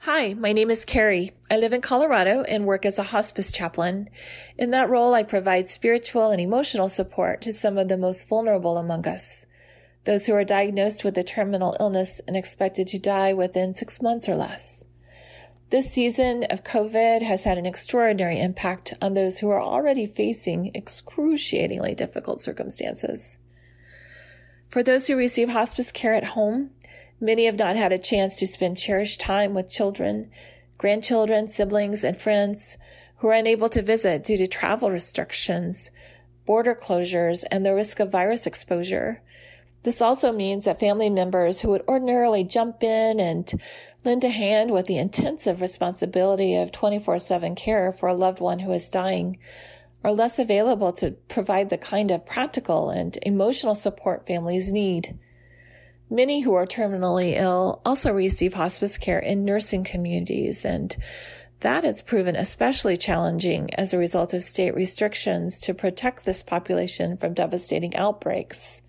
Hi, my name is Carrie. I live in Colorado and work as a hospice chaplain. In that role, I provide spiritual and emotional support to some of the most vulnerable among us. Those who are diagnosed with a terminal illness and expected to die within six months or less. This season of COVID has had an extraordinary impact on those who are already facing excruciatingly difficult circumstances. For those who receive hospice care at home, Many have not had a chance to spend cherished time with children, grandchildren, siblings, and friends who are unable to visit due to travel restrictions, border closures, and the risk of virus exposure. This also means that family members who would ordinarily jump in and lend a hand with the intensive responsibility of 24 7 care for a loved one who is dying are less available to provide the kind of practical and emotional support families need. Many who are terminally ill also receive hospice care in nursing communities, and that has proven especially challenging as a result of state restrictions to protect this population from devastating outbreaks.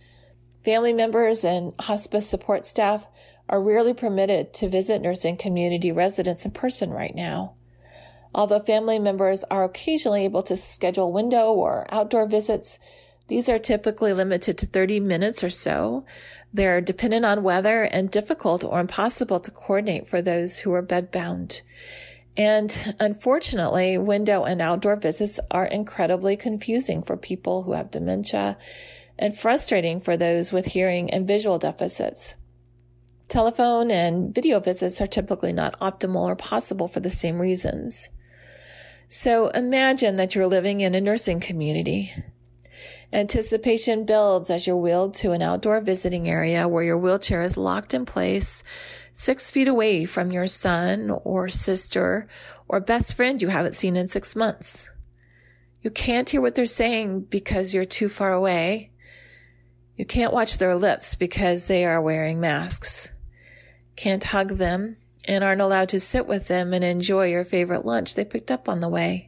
Family members and hospice support staff are rarely permitted to visit nursing community residents in person right now. Although family members are occasionally able to schedule window or outdoor visits, these are typically limited to 30 minutes or so. They're dependent on weather and difficult or impossible to coordinate for those who are bedbound. And unfortunately, window and outdoor visits are incredibly confusing for people who have dementia and frustrating for those with hearing and visual deficits. Telephone and video visits are typically not optimal or possible for the same reasons. So imagine that you're living in a nursing community. Anticipation builds as you're wheeled to an outdoor visiting area where your wheelchair is locked in place six feet away from your son or sister or best friend you haven't seen in six months. You can't hear what they're saying because you're too far away. You can't watch their lips because they are wearing masks. Can't hug them and aren't allowed to sit with them and enjoy your favorite lunch they picked up on the way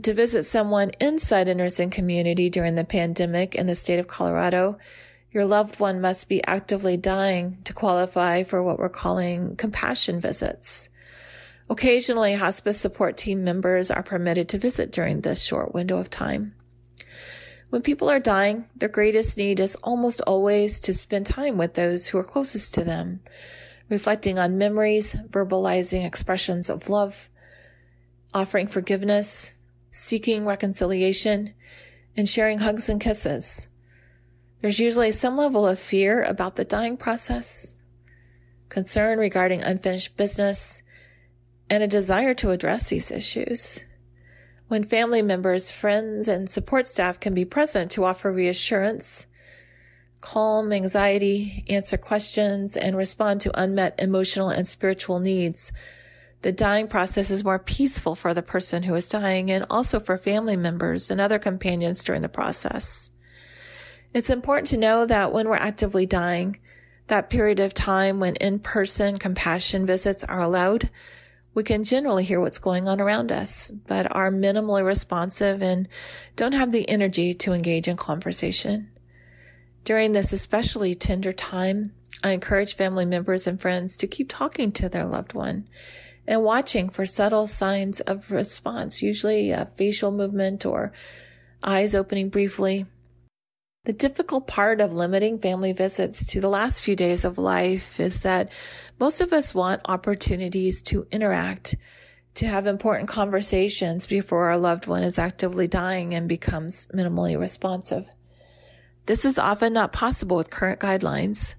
to visit someone inside a nursing community during the pandemic in the state of Colorado, your loved one must be actively dying to qualify for what we're calling compassion visits. Occasionally, hospice support team members are permitted to visit during this short window of time. When people are dying, their greatest need is almost always to spend time with those who are closest to them, reflecting on memories, verbalizing expressions of love, offering forgiveness, seeking reconciliation, and sharing hugs and kisses. There's usually some level of fear about the dying process, concern regarding unfinished business, and a desire to address these issues. When family members, friends, and support staff can be present to offer reassurance, calm anxiety, answer questions, and respond to unmet emotional and spiritual needs, the dying process is more peaceful for the person who is dying and also for family members and other companions during the process. It's important to know that when we're actively dying, that period of time when in-person compassion visits are allowed, we can generally hear what's going on around us, but are minimally responsive and don't have the energy to engage in conversation. During this especially tender time, I encourage family members and friends to keep talking to their loved one and watching for subtle signs of response, usually a facial movement or eyes opening briefly. The difficult part of limiting family visits to the last few days of life is that most of us want opportunities to interact, to have important conversations before our loved one is actively dying and becomes minimally responsive. This is often not possible with current guidelines.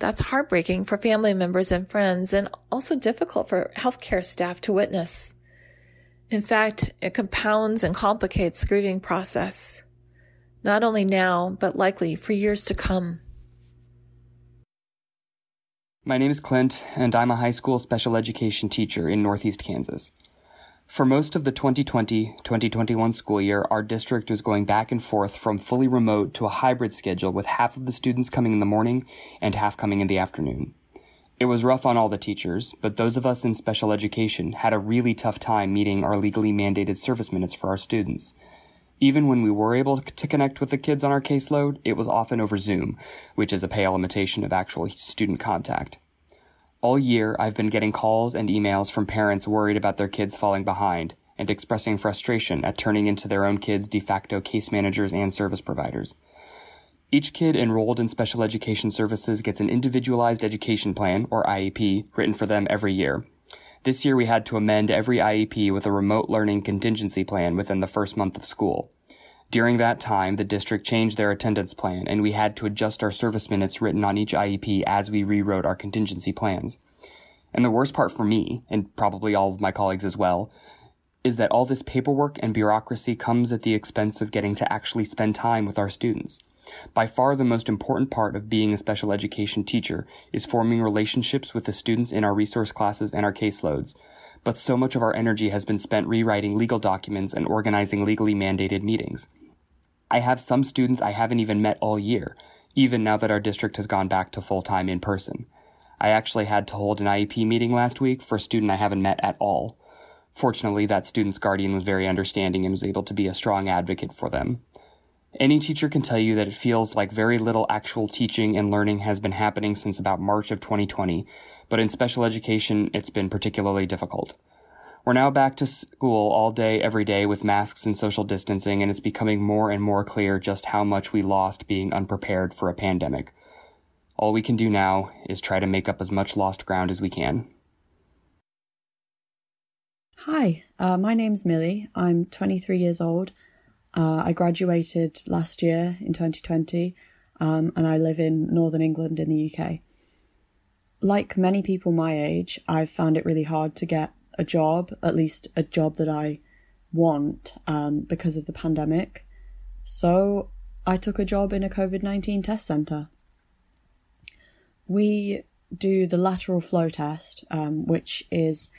That's heartbreaking for family members and friends and also difficult for healthcare staff to witness. In fact, it compounds and complicates the grieving process not only now, but likely for years to come. My name is Clint, and I'm a high school special education teacher in Northeast Kansas. For most of the 2020 2021 school year, our district was going back and forth from fully remote to a hybrid schedule with half of the students coming in the morning and half coming in the afternoon. It was rough on all the teachers, but those of us in special education had a really tough time meeting our legally mandated service minutes for our students. Even when we were able to connect with the kids on our caseload, it was often over Zoom, which is a pale imitation of actual student contact. All year, I've been getting calls and emails from parents worried about their kids falling behind and expressing frustration at turning into their own kids de facto case managers and service providers. Each kid enrolled in special education services gets an individualized education plan, or IEP, written for them every year, this year we had to amend every IEP with a remote learning contingency plan within the first month of school. During that time, the district changed their attendance plan and we had to adjust our service minutes written on each IEP as we rewrote our contingency plans. And the worst part for me, and probably all of my colleagues as well, is that all this paperwork and bureaucracy comes at the expense of getting to actually spend time with our students. By far the most important part of being a special education teacher is forming relationships with the students in our resource classes and our caseloads. But so much of our energy has been spent rewriting legal documents and organizing legally mandated meetings. I have some students I haven't even met all year, even now that our district has gone back to full time in person. I actually had to hold an IEP meeting last week for a student I haven't met at all. Fortunately, that student's guardian was very understanding and was able to be a strong advocate for them. Any teacher can tell you that it feels like very little actual teaching and learning has been happening since about March of 2020, but in special education, it's been particularly difficult. We're now back to school all day, every day with masks and social distancing, and it's becoming more and more clear just how much we lost being unprepared for a pandemic. All we can do now is try to make up as much lost ground as we can. Hi, uh, my name's Millie. I'm 23 years old uh, I graduated last year in 2020 um, and I live in Northern England in the UK. Like many people my age, I've found it really hard to get a job, at least a job that I want, um, because of the pandemic. So I took a job in a COVID 19 test centre. We do the lateral flow test, um, which is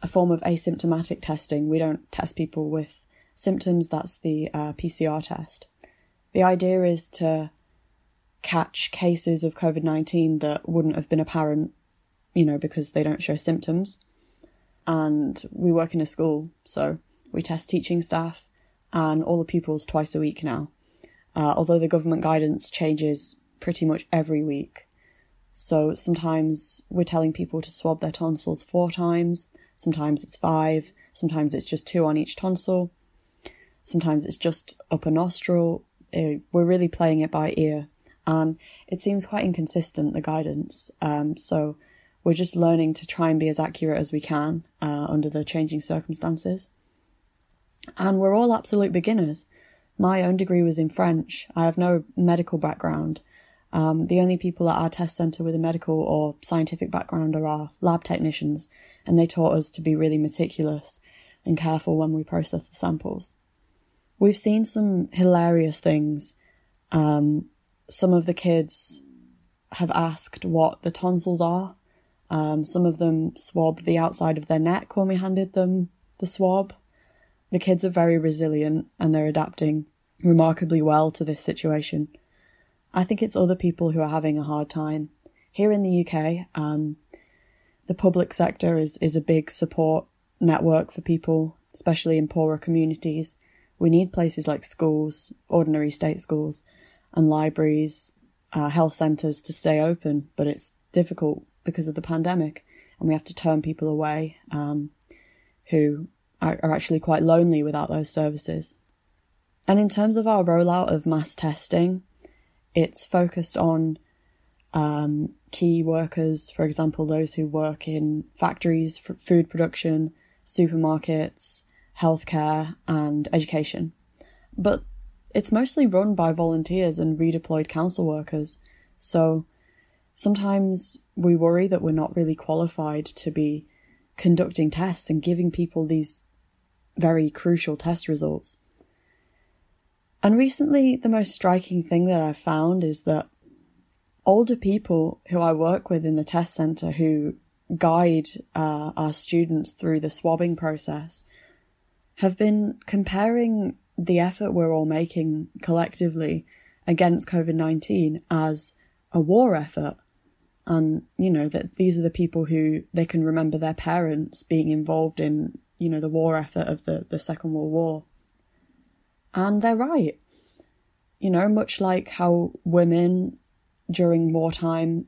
a form of asymptomatic testing. We don't test people with symptoms, that's the uh, PCR test. The idea is to catch cases of COVID 19 that wouldn't have been apparent, you know, because they don't show symptoms. And we work in a school, so we test teaching staff and all the pupils twice a week now. Uh, although the government guidance changes pretty much every week. So sometimes we're telling people to swab their tonsils four times, sometimes it's five, sometimes it's just two on each tonsil, Sometimes it's just up a nostril. Uh, we're really playing it by ear. And it seems quite inconsistent, the guidance. Um, so we're just learning to try and be as accurate as we can uh, under the changing circumstances. And we're all absolute beginners. My own degree was in French. I have no medical background. Um, the only people at our test centre with a medical or scientific background are our lab technicians, and they taught us to be really meticulous and careful when we process the samples. We've seen some hilarious things. Um, some of the kids have asked what the tonsils are. Um, some of them swabbed the outside of their neck when we handed them the swab. The kids are very resilient and they're adapting remarkably well to this situation. I think it's other people who are having a hard time. Here in the UK, um, the public sector is, is a big support network for people, especially in poorer communities. We need places like schools, ordinary state schools, and libraries, uh, health centres to stay open, but it's difficult because of the pandemic, and we have to turn people away um, who are, are actually quite lonely without those services. And in terms of our rollout of mass testing, it's focused on um, key workers, for example, those who work in factories, food production, supermarkets, healthcare, and education. But it's mostly run by volunteers and redeployed council workers. So sometimes we worry that we're not really qualified to be conducting tests and giving people these very crucial test results. And recently, the most striking thing that I've found is that older people who I work with in the test centre who guide uh, our students through the swabbing process have been comparing the effort we're all making collectively against COVID 19 as a war effort. And, you know, that these are the people who they can remember their parents being involved in, you know, the war effort of the, the Second World War. And they're right. You know, much like how women during wartime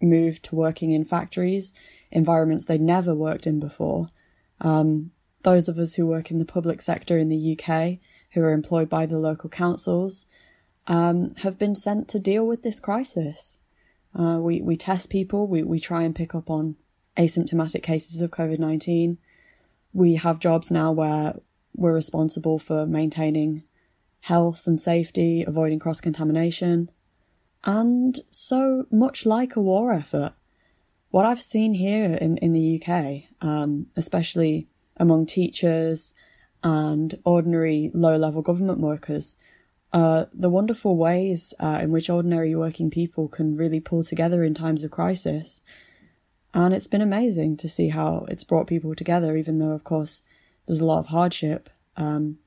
moved to working in factories, environments they'd never worked in before. Um, those of us who work in the public sector in the UK, who are employed by the local councils, um, have been sent to deal with this crisis. Uh, we, we test people, we, we try and pick up on asymptomatic cases of COVID 19. We have jobs now where we're responsible for maintaining health and safety, avoiding cross contamination. And so much like a war effort, what I've seen here in, in the UK, um, especially among teachers and ordinary low level government workers, uh, the wonderful ways uh, in which ordinary working people can really pull together in times of crisis. And it's been amazing to see how it's brought people together, even though, of course, there's a lot of hardship. Um,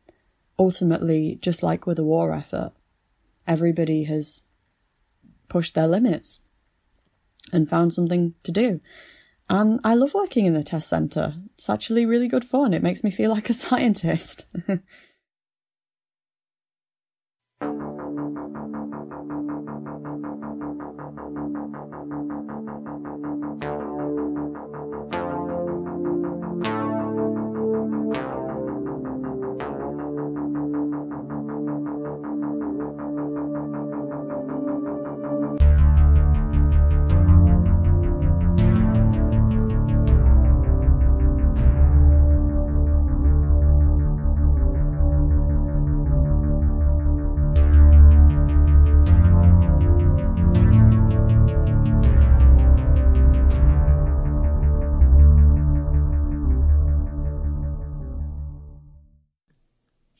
ultimately, just like with a war effort, everybody has pushed their limits and found something to do. And I love working in the test centre. It's actually really good fun. It makes me feel like a scientist.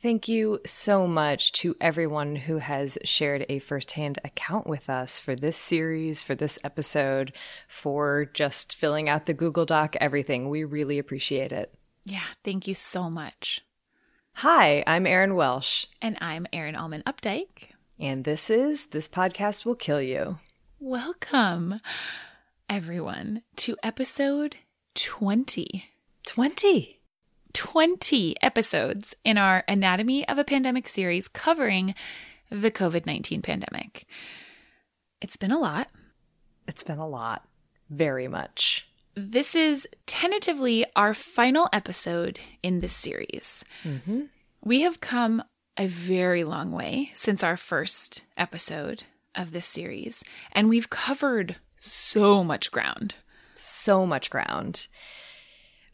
Thank you so much to everyone who has shared a firsthand account with us for this series, for this episode, for just filling out the Google Doc, everything. We really appreciate it. Yeah, thank you so much. Hi, I'm Erin Welsh. And I'm Erin Allmann Updike. And this is This Podcast Will Kill You. Welcome, everyone, to episode 20. 20. 20 episodes in our Anatomy of a Pandemic series covering the COVID 19 pandemic. It's been a lot. It's been a lot. Very much. This is tentatively our final episode in this series. Mm-hmm. We have come a very long way since our first episode of this series, and we've covered so much ground. So much ground.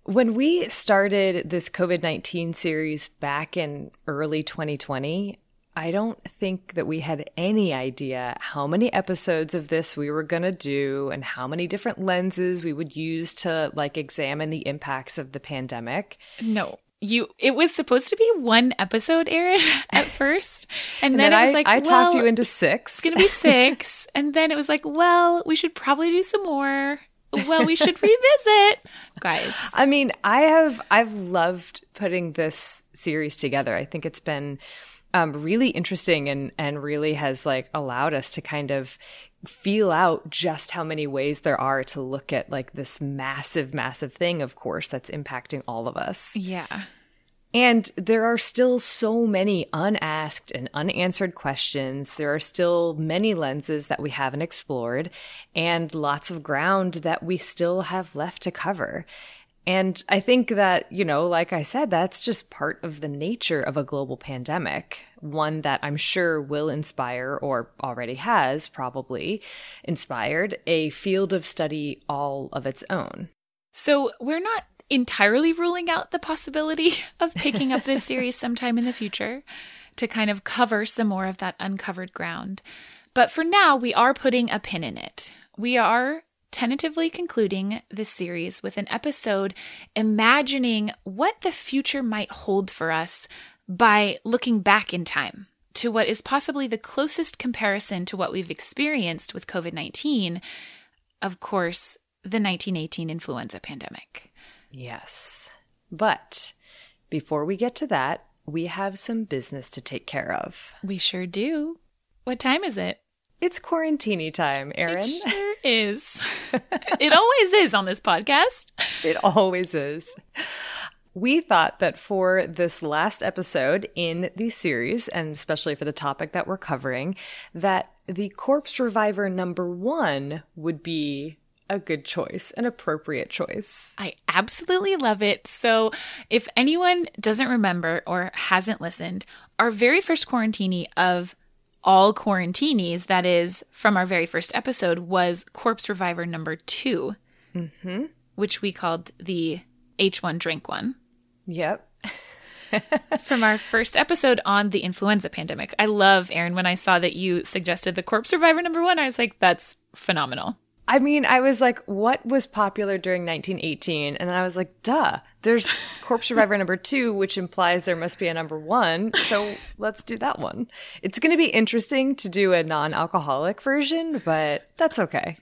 When we started this COVID 19 series back in early 2020, I don't think that we had any idea how many episodes of this we were going to do and how many different lenses we would use to like examine the impacts of the pandemic. No. You it was supposed to be one episode, Erin, at first. And, and then, then, it was like I well, talked you into six. It's gonna be six. and then it was like, well, we should probably do some more well, we should revisit, guys. I mean, I have I've loved putting this series together. I think it's been um, really interesting and and really has like allowed us to kind of feel out just how many ways there are to look at like this massive massive thing of course that's impacting all of us yeah And there are still so many unasked and unanswered questions. There are still many lenses that we haven't explored and lots of ground that we still have left to cover. And I think that, you know, like I said, that's just part of the nature of a global pandemic, one that I'm sure will inspire, or already has probably inspired, a field of study all of its own. So we're not entirely ruling out the possibility of picking up this series sometime in the future to kind of cover some more of that uncovered ground. But for now, we are putting a pin in it. We are tentatively concluding this series with an episode imagining what the future might hold for us by looking back in time to what is possibly the closest comparison to what we've experienced with COVID 19. Of course, the 1918 influenza pandemic. Yes. But before we get to that, we have some business to take care of. We sure do. What time is it? It's quarantini time, Erin. It sure is. it always is on this podcast. It always is. We thought that for this last episode in the series, and especially for the topic that we're covering, that the corpse reviver number one would be a good choice, an appropriate choice. I absolutely love it. So, if anyone doesn't remember or hasn't listened, our very first quarantini of all quarantinis, that is from our very first episode, was Corpse Reviver number 2 mm-hmm. which we called the H1 drink one. Yep. from our first episode on the influenza pandemic. I love, Erin, when I saw that you suggested the Corpse Reviver number one, I was like, that's phenomenal. I mean, I was like, what was popular during 1918? And then I was like, duh, there's Corpse Reviver number two, which implies there must be a number one. So let's do that one. It's going to be interesting to do a non alcoholic version, but that's okay.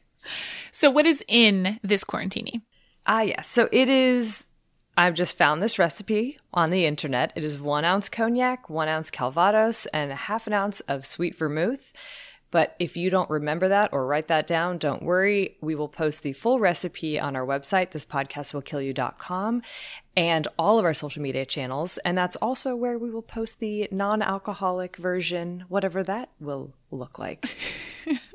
So, what is in this quarantini? Ah, yes. So it is. I've just found this recipe on the internet. It is one ounce cognac, one ounce Calvados, and a half an ounce of sweet vermouth. But if you don't remember that or write that down, don't worry. We will post the full recipe on our website, thispodcastwillkillyou.com, and all of our social media channels. And that's also where we will post the non alcoholic version, whatever that will look like.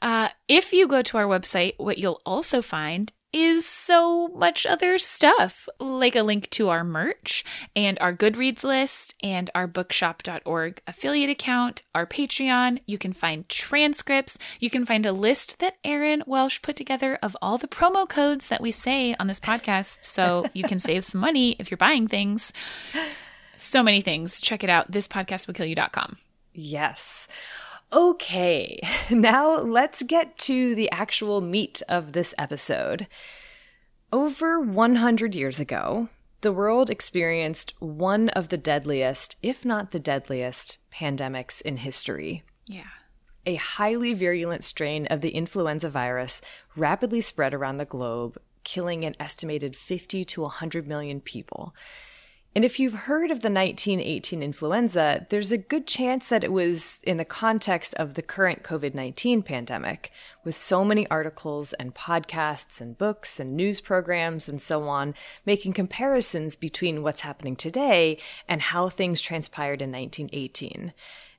uh, if you go to our website, what you'll also find is so much other stuff, like a link to our merch and our Goodreads list and our bookshop.org affiliate account, our Patreon. You can find transcripts. You can find a list that Erin Welsh put together of all the promo codes that we say on this podcast so you can save some money if you're buying things. So many things. Check it out. Thispodcastwillkillyou.com. Yes. Okay, now let's get to the actual meat of this episode. Over 100 years ago, the world experienced one of the deadliest, if not the deadliest, pandemics in history. Yeah. A highly virulent strain of the influenza virus rapidly spread around the globe, killing an estimated 50 to 100 million people. And if you've heard of the 1918 influenza, there's a good chance that it was in the context of the current COVID 19 pandemic, with so many articles and podcasts and books and news programs and so on making comparisons between what's happening today and how things transpired in 1918.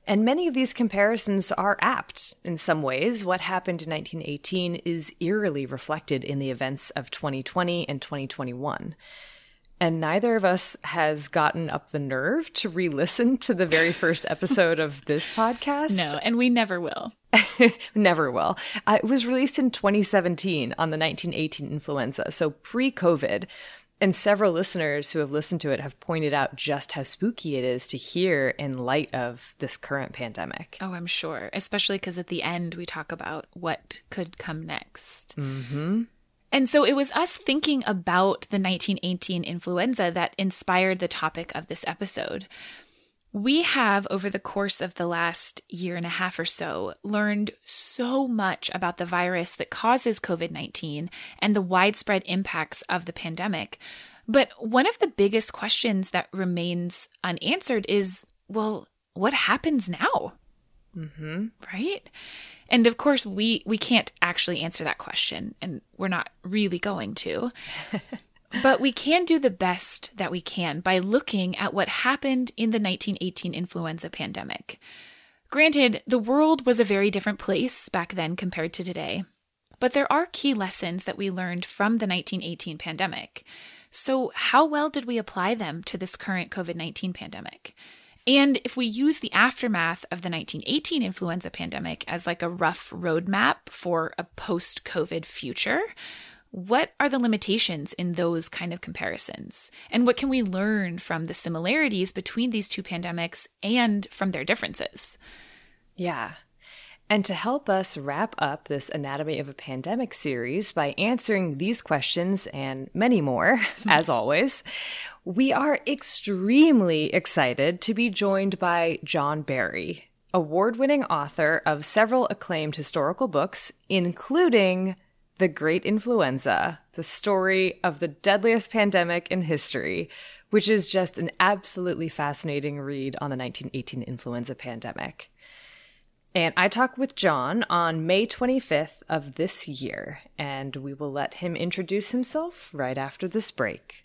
And many of these comparisons are apt in some ways. What happened in 1918 is eerily reflected in the events of 2020 and 2021 and neither of us has gotten up the nerve to re-listen to the very first episode of this podcast. No, and we never will. never will. Uh, it was released in 2017 on the 1918 influenza, so pre-COVID. And several listeners who have listened to it have pointed out just how spooky it is to hear in light of this current pandemic. Oh, I'm sure. Especially because at the end we talk about what could come next. Mm-hmm. And so it was us thinking about the 1918 influenza that inspired the topic of this episode. We have, over the course of the last year and a half or so, learned so much about the virus that causes COVID 19 and the widespread impacts of the pandemic. But one of the biggest questions that remains unanswered is well, what happens now? Mm-hmm. Right? And of course, we we can't actually answer that question, and we're not really going to. but we can do the best that we can by looking at what happened in the 1918 influenza pandemic. Granted, the world was a very different place back then compared to today, but there are key lessons that we learned from the 1918 pandemic. So, how well did we apply them to this current COVID 19 pandemic? And if we use the aftermath of the 1918 influenza pandemic as like a rough roadmap for a post COVID future, what are the limitations in those kind of comparisons? And what can we learn from the similarities between these two pandemics and from their differences? Yeah. And to help us wrap up this Anatomy of a Pandemic series by answering these questions and many more, as always, we are extremely excited to be joined by John Barry, award winning author of several acclaimed historical books, including The Great Influenza, the story of the deadliest pandemic in history, which is just an absolutely fascinating read on the 1918 influenza pandemic. And I talk with John on May 25th of this year, and we will let him introduce himself right after this break.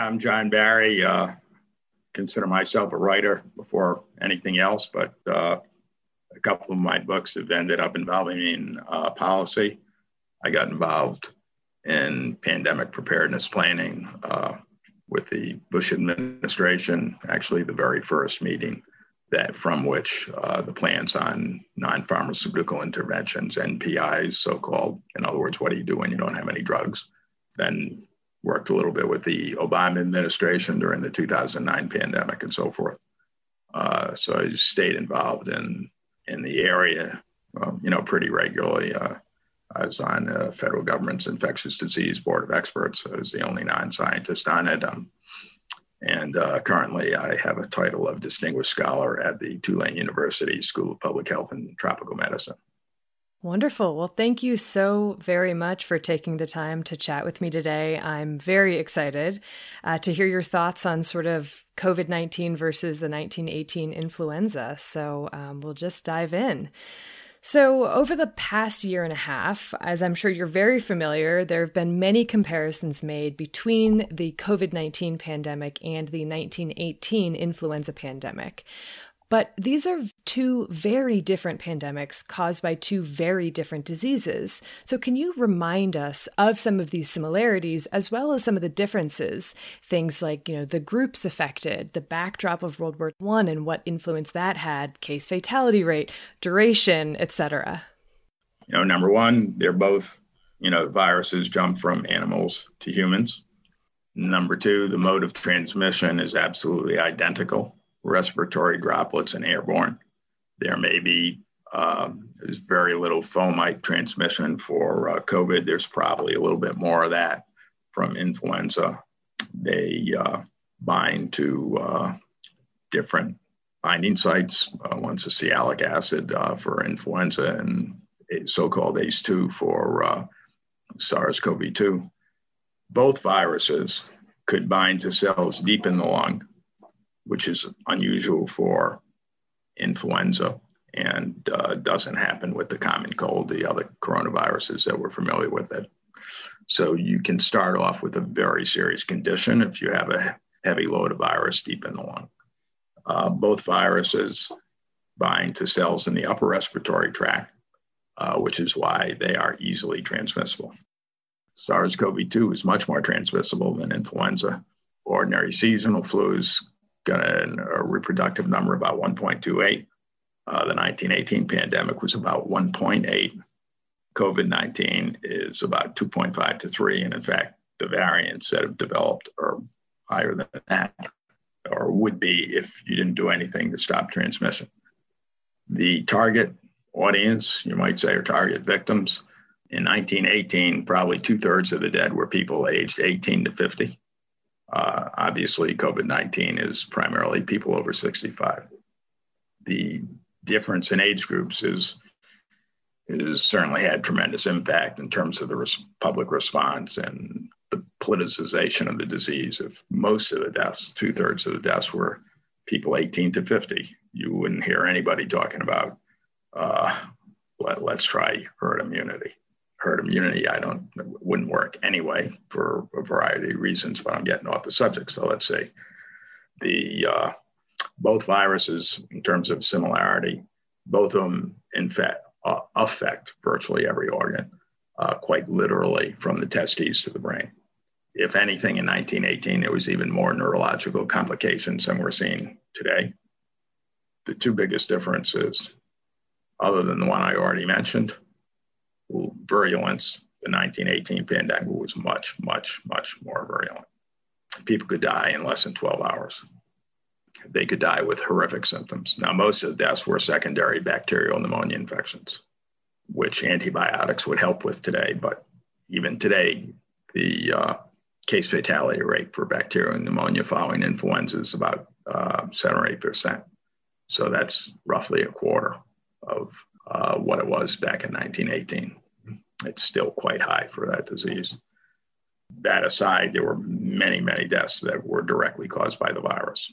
I'm John Barry. Uh, consider myself a writer before anything else, but uh, a couple of my books have ended up involving me in uh, policy. I got involved in pandemic preparedness planning uh, with the Bush administration, actually the very first meeting that from which uh, the plans on non-pharmaceutical interventions, NPIs, so-called, in other words, what do you do when you don't have any drugs? Then worked a little bit with the Obama administration during the 2009 pandemic and so forth. Uh, so I stayed involved in in the area, um, you know, pretty regularly. Uh, I was on the federal government's infectious disease board of experts. I was the only non-scientist on it. Um, and uh, currently, I have a title of distinguished scholar at the Tulane University School of Public Health and Tropical Medicine. Wonderful. Well, thank you so very much for taking the time to chat with me today. I'm very excited uh, to hear your thoughts on sort of COVID 19 versus the 1918 influenza. So um, we'll just dive in. So, over the past year and a half, as I'm sure you're very familiar, there have been many comparisons made between the COVID 19 pandemic and the 1918 influenza pandemic. But these are two very different pandemics caused by two very different diseases. So, can you remind us of some of these similarities as well as some of the differences? Things like, you know, the groups affected, the backdrop of World War I and what influence that had, case fatality rate, duration, etc. You know, number one, they're both, you know, viruses jump from animals to humans. Number two, the mode of transmission is absolutely identical respiratory droplets and airborne. There may be um, there's very little fomite transmission for uh, COVID. There's probably a little bit more of that from influenza. They uh, bind to uh, different binding sites. Uh, one's a sialic acid uh, for influenza and so-called ACE2 for uh, SARS-CoV-2. Both viruses could bind to cells deep in the lung, which is unusual for influenza and uh, doesn't happen with the common cold, the other coronaviruses that we're familiar with. It. So you can start off with a very serious condition if you have a heavy load of virus deep in the lung. Uh, both viruses bind to cells in the upper respiratory tract, uh, which is why they are easily transmissible. SARS CoV 2 is much more transmissible than influenza. Ordinary seasonal flu is got a, a reproductive number about 1.28. Uh, the 1918 pandemic was about 1.8. COVID 19 is about 2.5 to 3. And in fact, the variants that have developed are higher than that, or would be if you didn't do anything to stop transmission. The target audience, you might say, or target victims, in 1918, probably two thirds of the dead were people aged 18 to 50. Uh, obviously, COVID 19 is primarily people over 65. The difference in age groups is, is certainly had tremendous impact in terms of the res- public response and the politicization of the disease. If most of the deaths, two thirds of the deaths, were people 18 to 50, you wouldn't hear anybody talking about uh, let, let's try herd immunity. Herd immunity, I don't wouldn't work anyway for a variety of reasons, but I'm getting off the subject. So let's say the uh, both viruses, in terms of similarity, both of them infect uh, affect virtually every organ, uh, quite literally from the testes to the brain if anything, in 1918, there was even more neurological complications than we're seeing today. The two biggest differences, other than the one I already mentioned, virulence, the 1918 pandemic was much, much, much more virulent. People could die in less than 12 hours. They could die with horrific symptoms. Now, most of the deaths were secondary bacterial pneumonia infections, which antibiotics would help with today. But even today, the uh, case fatality rate for bacterial pneumonia following influenza is about uh, seven or eight percent. So that's roughly a quarter of uh, what it was back in 1918. It's still quite high for that disease. That aside, there were many, many deaths that were directly caused by the virus.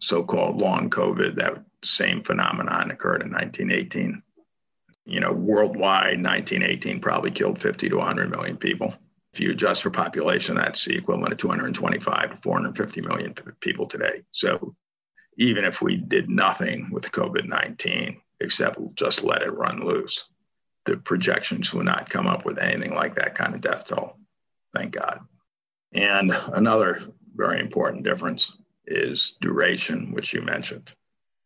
So called long COVID, that same phenomenon occurred in 1918. You know, worldwide, 1918 probably killed 50 to 100 million people if you adjust for population, that's the equivalent of 225 to 450 million people today. So even if we did nothing with COVID 19, except just let it run loose, the projections will not come up with anything like that kind of death toll. Thank God. And another very important difference is duration, which you mentioned.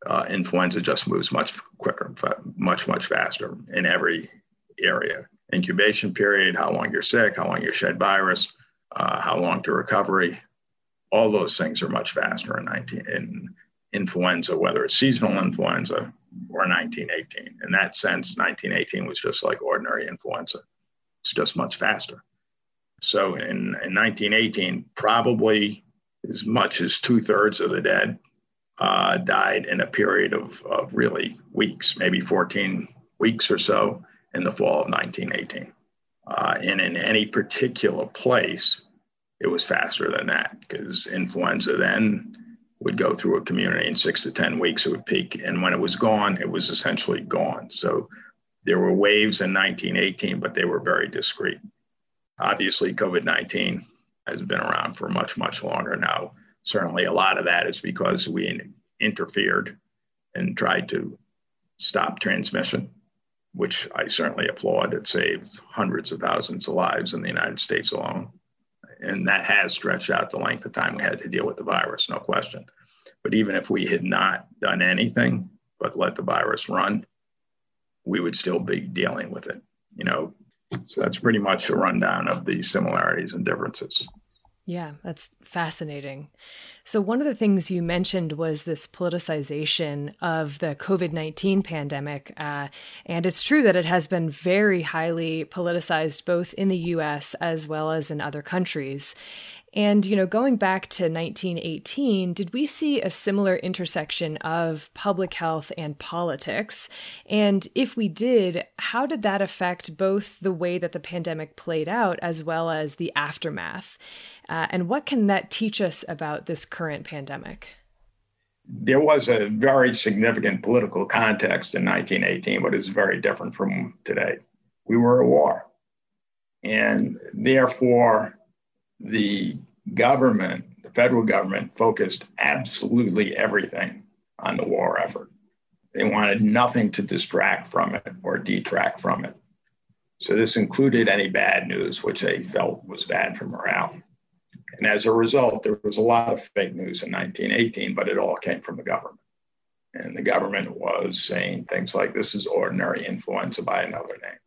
Uh, influenza just moves much quicker, much, much faster in every area incubation period, how long you're sick, how long you shed virus, uh, how long to recovery. All those things are much faster in 19 in influenza, whether it's seasonal influenza or 1918. In that sense, 1918 was just like ordinary influenza. It's just much faster. So in, in 1918, probably as much as two thirds of the dead uh, died in a period of, of really weeks, maybe 14 weeks or so in the fall of 1918. Uh, and in any particular place, it was faster than that because influenza then would go through a community in six to 10 weeks, it would peak. And when it was gone, it was essentially gone. So there were waves in 1918, but they were very discreet. Obviously, COVID 19 has been around for much, much longer now. Certainly, a lot of that is because we interfered and tried to stop transmission which I certainly applaud. It saved hundreds of thousands of lives in the United States alone. And that has stretched out the length of time we had to deal with the virus, no question. But even if we had not done anything but let the virus run, we would still be dealing with it. You know, so that's pretty much a rundown of the similarities and differences. Yeah, that's fascinating. So, one of the things you mentioned was this politicization of the COVID 19 pandemic. Uh, and it's true that it has been very highly politicized both in the US as well as in other countries. And, you know, going back to 1918, did we see a similar intersection of public health and politics? And if we did, how did that affect both the way that the pandemic played out as well as the aftermath? Uh, and what can that teach us about this current pandemic? There was a very significant political context in 1918, but it's very different from today. We were at war. And therefore, the government, the federal government, focused absolutely everything on the war effort. They wanted nothing to distract from it or detract from it. So this included any bad news, which they felt was bad for morale. And as a result, there was a lot of fake news in 1918, but it all came from the government. And the government was saying things like, this is ordinary influenza by another name.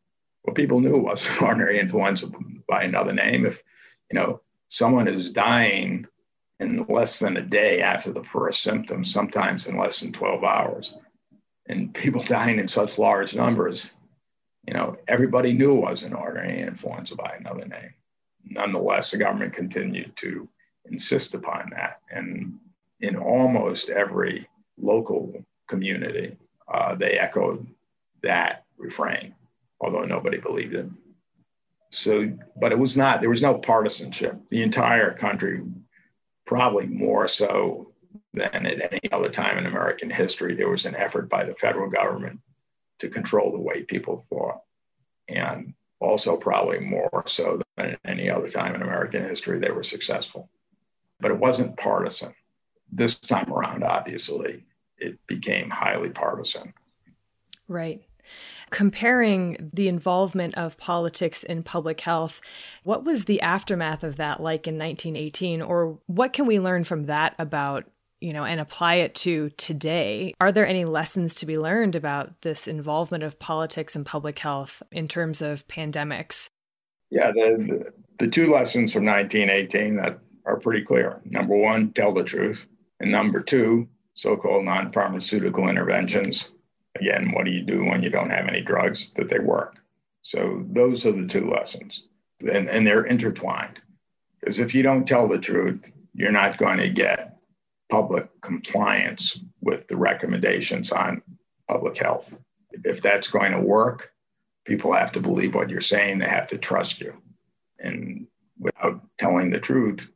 What people knew was ordinary influenza by another name. If, you know, someone is dying in less than a day after the first symptoms, sometimes in less than 12 hours. And people dying in such large numbers, you know, everybody knew it was an ordinary influenza by another name. Nonetheless, the government continued to insist upon that. And in almost every local community, uh, they echoed that refrain, although nobody believed it. So, but it was not, there was no partisanship. The entire country, probably more so than at any other time in American history, there was an effort by the federal government to control the way people thought. And also, probably more so than at any other time in American history, they were successful. But it wasn't partisan. This time around, obviously, it became highly partisan. Right comparing the involvement of politics in public health, what was the aftermath of that like in 1918? Or what can we learn from that about, you know, and apply it to today? Are there any lessons to be learned about this involvement of politics and public health in terms of pandemics? Yeah, the, the two lessons from 1918 that are pretty clear. Number one, tell the truth. And number two, so called non pharmaceutical interventions Again, what do you do when you don't have any drugs that they work? So those are the two lessons. And, and they're intertwined. Because if you don't tell the truth, you're not going to get public compliance with the recommendations on public health. If that's going to work, people have to believe what you're saying, they have to trust you. And without telling the truth,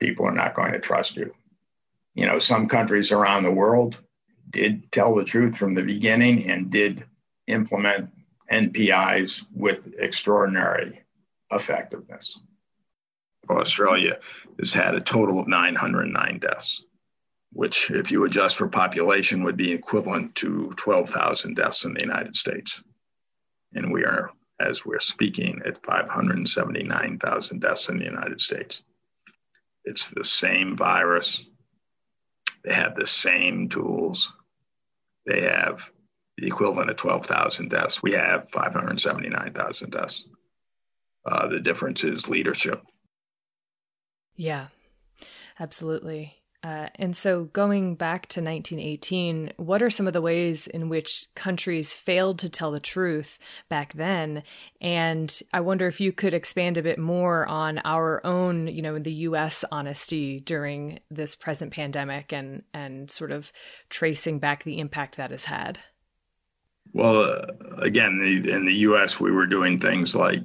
people are not going to trust you. You know, some countries around the world did tell the truth from the beginning and did implement NPIs with extraordinary effectiveness. Australia has had a total of 909 deaths, which, if you adjust for population, would be equivalent to 12,000 deaths in the United States. And we are, as we're speaking, at 579,000 deaths in the United States. It's the same virus, they have the same tools, they have the equivalent of 12,000 deaths. We have 579,000 deaths. Uh, the difference is leadership. Yeah, absolutely. Uh, and so, going back to 1918, what are some of the ways in which countries failed to tell the truth back then? And I wonder if you could expand a bit more on our own, you know, the U.S. honesty during this present pandemic and and sort of tracing back the impact that has had. Well, uh, again, the, in the U.S., we were doing things like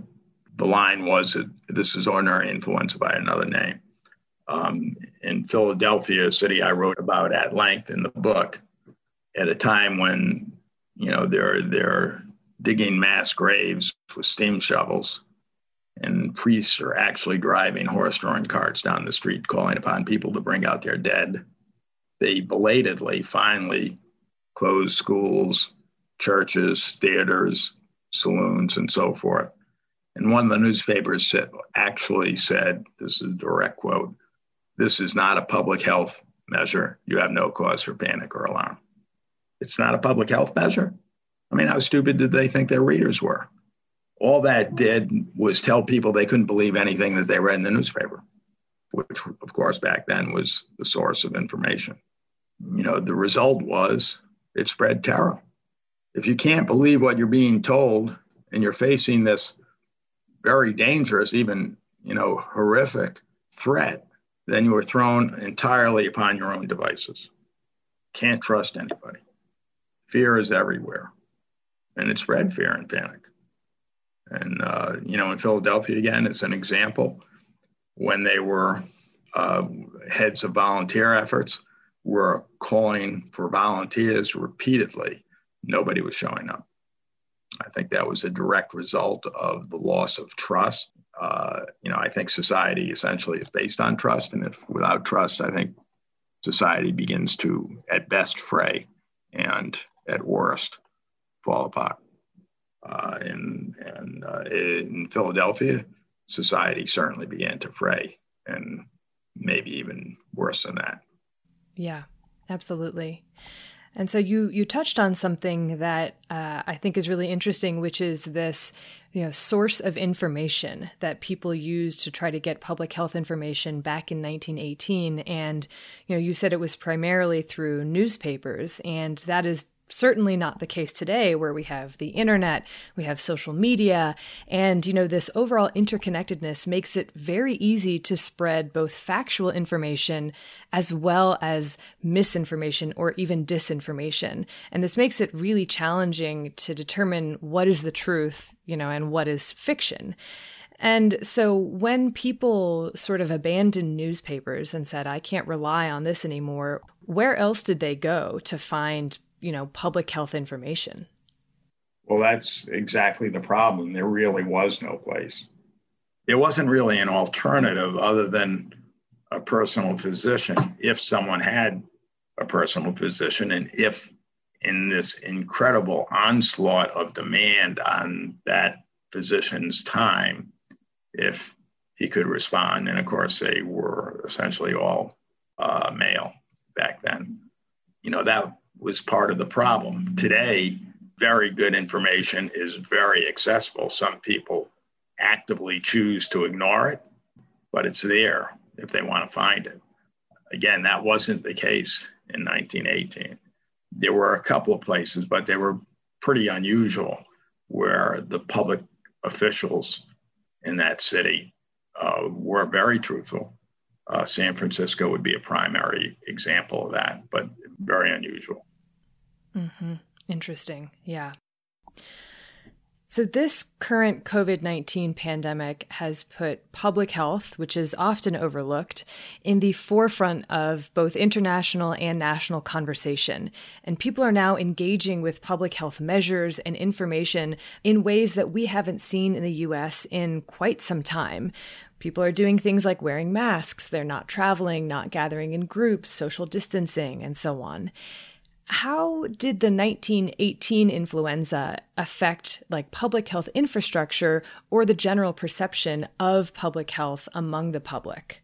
the line was that this is ordinary influenza by another name um, in Philadelphia, a city I wrote about at length in the book, at a time when you know they're they're digging mass graves with steam shovels, and priests are actually driving horse-drawn carts down the street, calling upon people to bring out their dead. They belatedly, finally, closed schools, churches, theaters, saloons, and so forth. And one of the newspapers said, actually said, this is a direct quote, this is not a public health measure. You have no cause for panic or alarm. It's not a public health measure. I mean, how stupid did they think their readers were? All that did was tell people they couldn't believe anything that they read in the newspaper, which, of course, back then was the source of information. You know, the result was it spread terror. If you can't believe what you're being told and you're facing this very dangerous, even, you know, horrific threat, then you are thrown entirely upon your own devices. Can't trust anybody. Fear is everywhere, and it's spread fear and panic. And, uh, you know, in Philadelphia, again, it's an example when they were uh, heads of volunteer efforts, were calling for volunteers repeatedly. Nobody was showing up. I think that was a direct result of the loss of trust. Uh, you know, I think society essentially is based on trust, and if without trust, I think society begins to, at best, fray, and at worst, fall apart. Uh, in and uh, in Philadelphia, society certainly began to fray, and maybe even worse than that. Yeah, absolutely. And so you you touched on something that uh, I think is really interesting, which is this you know source of information that people used to try to get public health information back in 1918. And you know you said it was primarily through newspapers, and that is certainly not the case today where we have the internet, we have social media, and you know this overall interconnectedness makes it very easy to spread both factual information as well as misinformation or even disinformation. And this makes it really challenging to determine what is the truth, you know, and what is fiction. And so when people sort of abandoned newspapers and said, I can't rely on this anymore, where else did they go to find you know, public health information? Well, that's exactly the problem. There really was no place. There wasn't really an alternative other than a personal physician if someone had a personal physician and if in this incredible onslaught of demand on that physician's time if he could respond and of course they were essentially all uh, male back then you know that was part of the problem. Today, very good information is very accessible. Some people actively choose to ignore it, but it's there if they want to find it. Again, that wasn't the case in 1918. There were a couple of places, but they were pretty unusual where the public officials in that city uh, were very truthful. Uh, San Francisco would be a primary example of that, but very unusual. Mm-hmm. Interesting. Yeah. So, this current COVID 19 pandemic has put public health, which is often overlooked, in the forefront of both international and national conversation. And people are now engaging with public health measures and information in ways that we haven't seen in the US in quite some time. People are doing things like wearing masks, they're not traveling, not gathering in groups, social distancing, and so on how did the 1918 influenza affect like public health infrastructure or the general perception of public health among the public?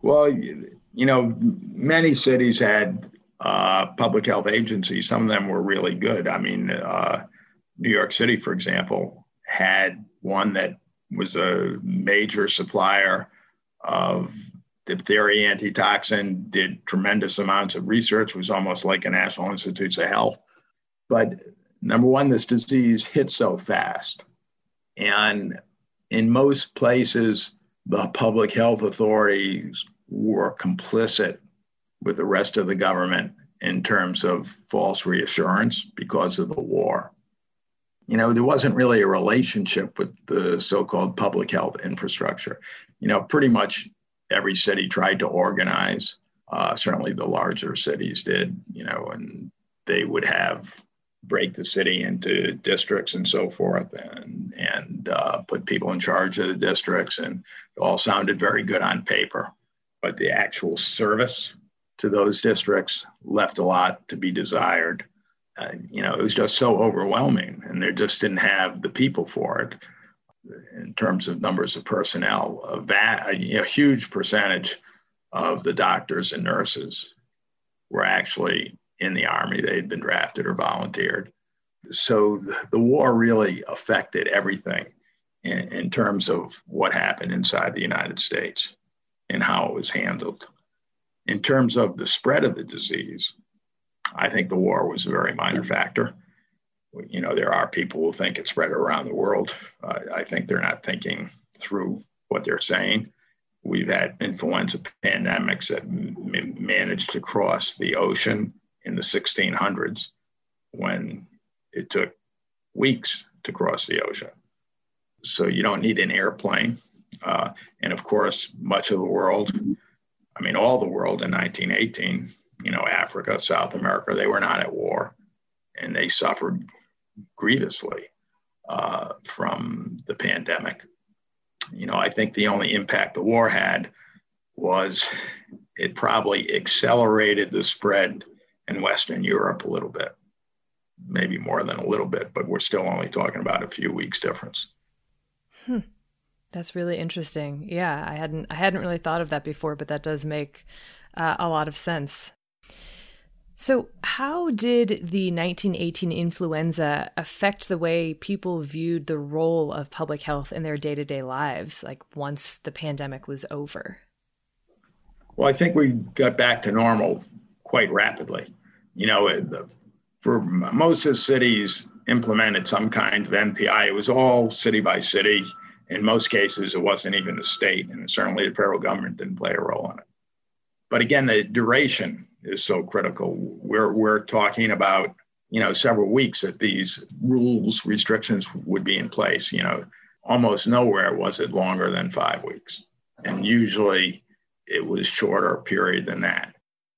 Well, you know, many cities had uh, public health agencies. Some of them were really good. I mean, uh, New York City, for example, had one that was a major supplier of diphtheria antitoxin, did tremendous amounts of research, was almost like a National Institutes of Health. But number one, this disease hit so fast. And in most places, the public health authorities were complicit with the rest of the government in terms of false reassurance because of the war. You know, there wasn't really a relationship with the so called public health infrastructure. You know, pretty much every city tried to organize. Uh, certainly, the larger cities did, you know, and they would have break the city into districts and so forth, and and uh, put people in charge of the districts, and it all sounded very good on paper, but the actual service to those districts left a lot to be desired. Uh, you know, it was just so overwhelming, and they just didn't have the people for it in terms of numbers of personnel, a, a, huge percentage of the doctors and nurses were actually in the army. They had been drafted or volunteered. So the war really affected everything in, in terms of what happened inside the United States and how it was handled. In terms of the spread of the disease, I think the war was a very minor factor you know, there are people who think it's spread around the world. Uh, I think they're not thinking through what they're saying. We've had influenza pandemics that m- managed to cross the ocean in the 1600s when it took weeks to cross the ocean. So you don't need an airplane. Uh, and of course, much of the world, I mean, all the world in 1918, you know, Africa, South America, they were not at war and they suffered grievously uh, from the pandemic. You know, I think the only impact the war had was it probably accelerated the spread in Western Europe a little bit, maybe more than a little bit, but we're still only talking about a few weeks difference. Hmm. That's really interesting. Yeah, I hadn't I hadn't really thought of that before, but that does make uh, a lot of sense. So, how did the 1918 influenza affect the way people viewed the role of public health in their day to day lives, like once the pandemic was over? Well, I think we got back to normal quite rapidly. You know, the, for most of the cities implemented some kind of NPI, It was all city by city. In most cases, it wasn't even a state, and certainly the federal government didn't play a role in it. But again, the duration is so critical. We're, we're talking about, you know, several weeks that these rules, restrictions would be in place. You know, almost nowhere was it longer than five weeks. And usually it was shorter period than that.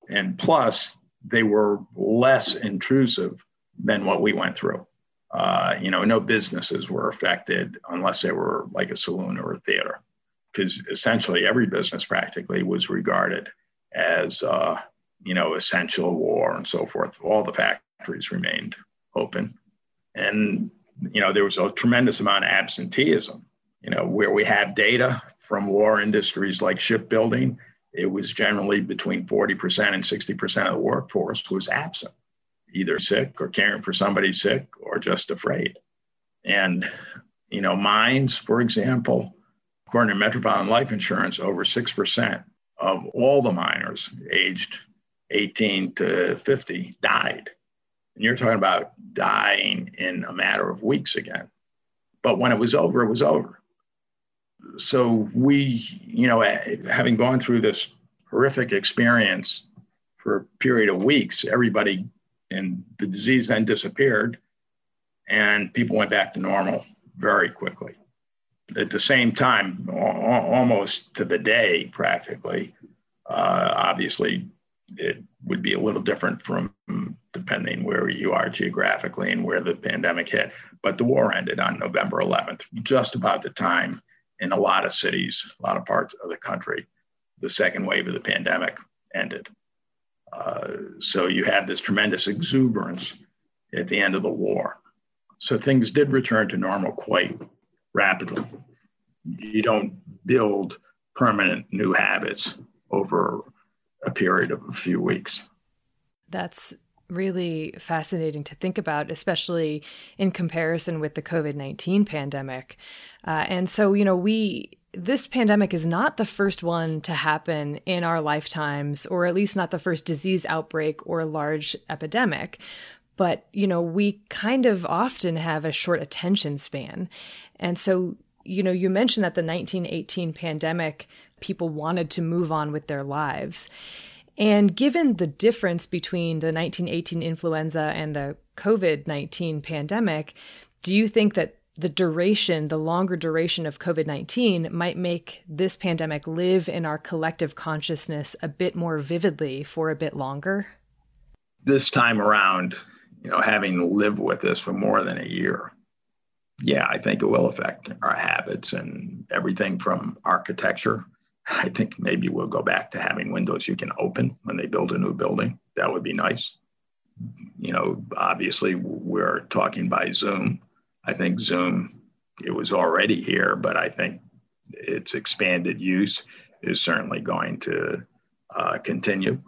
And plus, they were less intrusive than what we went through. Uh, you know, no businesses were affected unless they were like a saloon or a theater, because essentially every business practically was regarded as uh, you know essential war and so forth. All the factories remained open, and you know there was a tremendous amount of absenteeism. You know where we have data from war industries like shipbuilding, it was generally between 40% and 60% of the workforce was absent, either sick or caring for somebody sick or just afraid. And you know mines, for example, according to Metropolitan Life Insurance, over 6% of all the miners aged 18 to 50 died. And you're talking about dying in a matter of weeks again. But when it was over, it was over. So we, you know, having gone through this horrific experience for a period of weeks, everybody and the disease then disappeared and people went back to normal very quickly at the same time, almost to the day, practically. Uh, obviously, it would be a little different from depending where you are geographically and where the pandemic hit. But the war ended on November 11th, just about the time in a lot of cities, a lot of parts of the country, the second wave of the pandemic ended. Uh, so you had this tremendous exuberance at the end of the war. So things did return to normal quite rapidly. You don't build permanent new habits over a period of a few weeks. That's really fascinating to think about, especially in comparison with the COVID 19 pandemic. Uh, and so, you know, we, this pandemic is not the first one to happen in our lifetimes, or at least not the first disease outbreak or large epidemic. But, you know, we kind of often have a short attention span. And so, you know, you mentioned that the 1918 pandemic, people wanted to move on with their lives. And given the difference between the 1918 influenza and the COVID 19 pandemic, do you think that the duration, the longer duration of COVID 19 might make this pandemic live in our collective consciousness a bit more vividly for a bit longer? This time around, you know, having lived with this for more than a year, yeah, I think it will affect our habits and everything from architecture. I think maybe we'll go back to having windows you can open when they build a new building. That would be nice. You know, obviously, we're talking by Zoom. I think Zoom, it was already here, but I think its expanded use is certainly going to uh, continue.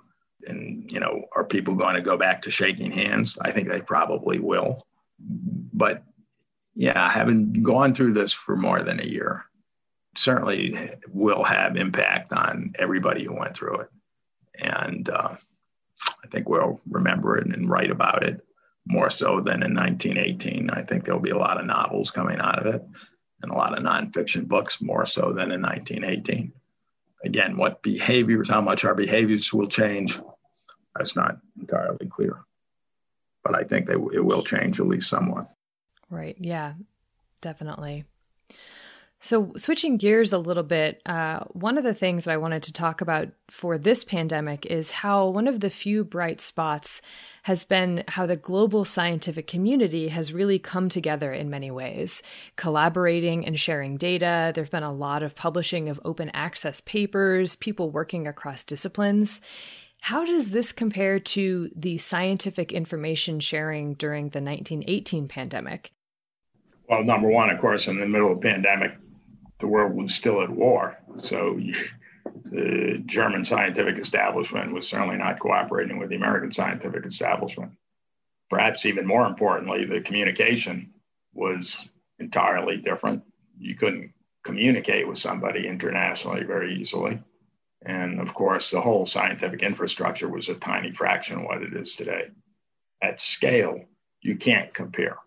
And, you know, are people going to go back to shaking hands? I think they probably will. But yeah, having gone through this for more than a year, certainly will have impact on everybody who went through it. And uh, I think we'll remember it and write about it more so than in 1918. I think there'll be a lot of novels coming out of it and a lot of nonfiction books more so than in 1918. Again, what behaviors, how much our behaviors will change, that's not entirely clear. But I think they, it will change at least somewhat. Right. Yeah, definitely. So, switching gears a little bit, uh, one of the things that I wanted to talk about for this pandemic is how one of the few bright spots has been how the global scientific community has really come together in many ways, collaborating and sharing data. There's been a lot of publishing of open access papers, people working across disciplines. How does this compare to the scientific information sharing during the 1918 pandemic? Well, number one, of course, in the middle of the pandemic, the world was still at war. So the German scientific establishment was certainly not cooperating with the American scientific establishment. Perhaps even more importantly, the communication was entirely different. You couldn't communicate with somebody internationally very easily. And of course, the whole scientific infrastructure was a tiny fraction of what it is today. At scale, you can't compare.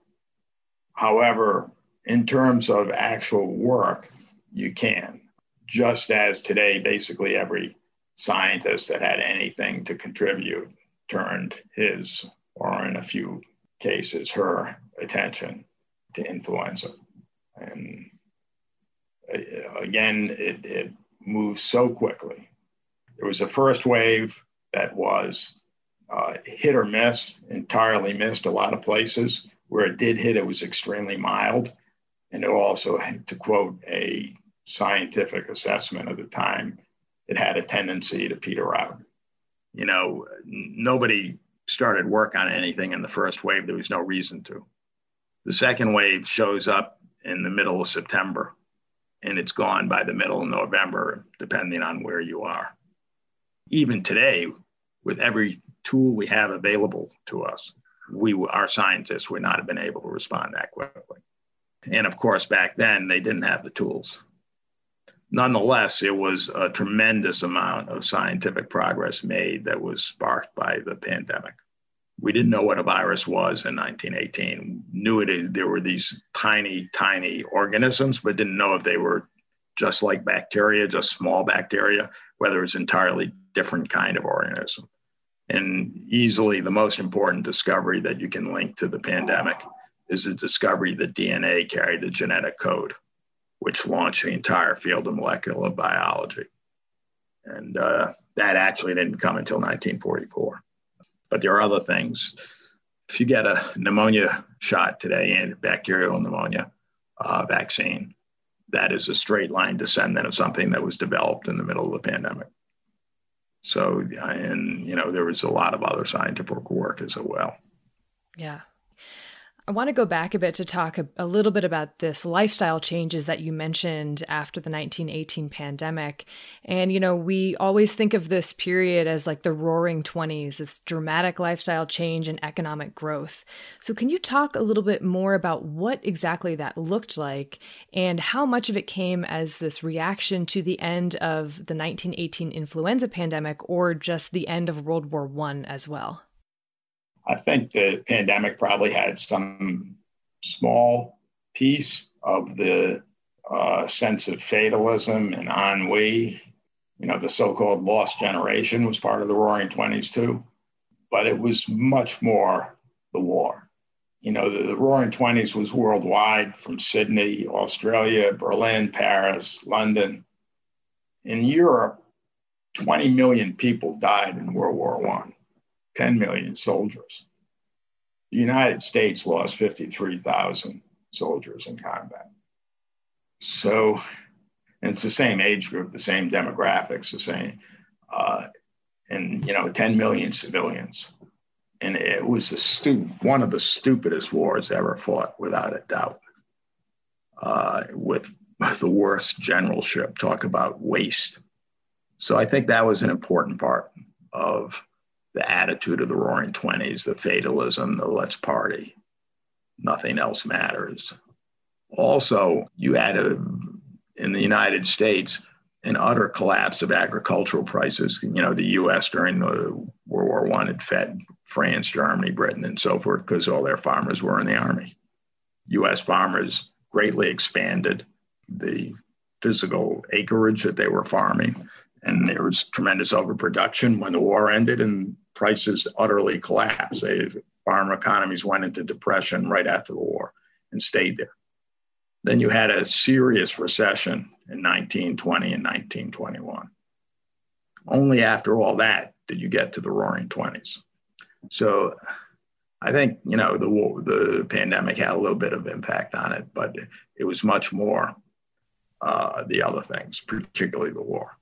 However, in terms of actual work, you can. Just as today, basically every scientist that had anything to contribute turned his, or in a few cases, her attention to influenza. And uh, again, it, it moves so quickly. There was a first wave that was uh, hit or miss, entirely missed a lot of places. Where it did hit, it was extremely mild. And it also, to quote a scientific assessment of the time, it had a tendency to peter out. You know, nobody started work on anything in the first wave. There was no reason to. The second wave shows up in the middle of September and it's gone by the middle of November, depending on where you are. Even today, with every tool we have available to us, we, our scientists would not have been able to respond that quickly. And of course, back then, they didn't have the tools nonetheless, it was a tremendous amount of scientific progress made that was sparked by the pandemic. We didn't know what a virus was in 1918. Knew it there were these tiny, tiny organisms, but didn't know if they were just like bacteria, just small bacteria, whether it's entirely different kind of organism. And easily the most important discovery that you can link to the pandemic is the discovery that DNA carried the genetic code which launched the entire field of molecular biology. And uh, that actually didn't come until 1944. But there are other things. If you get a pneumonia shot today and bacterial pneumonia uh, vaccine, that is a straight line descendant of something that was developed in the middle of the pandemic. So, and you know, there was a lot of other scientific work as well. Yeah, I want to go back a bit to talk a, a, little bit about this lifestyle changes that you mentioned after the 1918 pandemic. And, you know, we always think of this period as like the roaring 20s, this dramatic lifestyle change and economic growth. So, can you talk a little bit more about what exactly that looked like and how much of it came as this reaction to the end of the 1918 influenza pandemic or just the end of World War I as well? I think the pandemic probably had some small piece of the uh, sense of fatalism and ennui. You know, the so called lost generation was part of the roaring 20s too, but it was much more the war. You know, the, the roaring 20s was worldwide from Sydney, Australia, Berlin, Paris, London. In Europe, 20 million people died in World War One. 10 million soldiers. The United States lost 53,000 soldiers in combat. So, it's the same age group, the same demographics, the same, uh, and you know, 10 million civilians. And it was the stu- one of the stupidest wars ever fought, without a doubt. Uh, with the worst generalship, talk about waste. So I think that was an important part of the attitude of the roaring 20s, the fatalism, the let's party, nothing else matters. Also, you had a, in the United States an utter collapse of agricultural prices. You know, the US during the World War I had fed France, Germany, Britain, and so forth because all their farmers were in the army. US farmers greatly expanded the physical acreage that they were farming And there was tremendous overproduction when the war ended and prices utterly collapsed. Farm economies went into depression right after the war and stayed there. Then you had a serious recession in 1920 and 1921. Only after all that did you get to the roaring 20s. So I think, you know, the, the pandemic had a little bit of impact on it, but it was much more uh, the other things, particularly the war.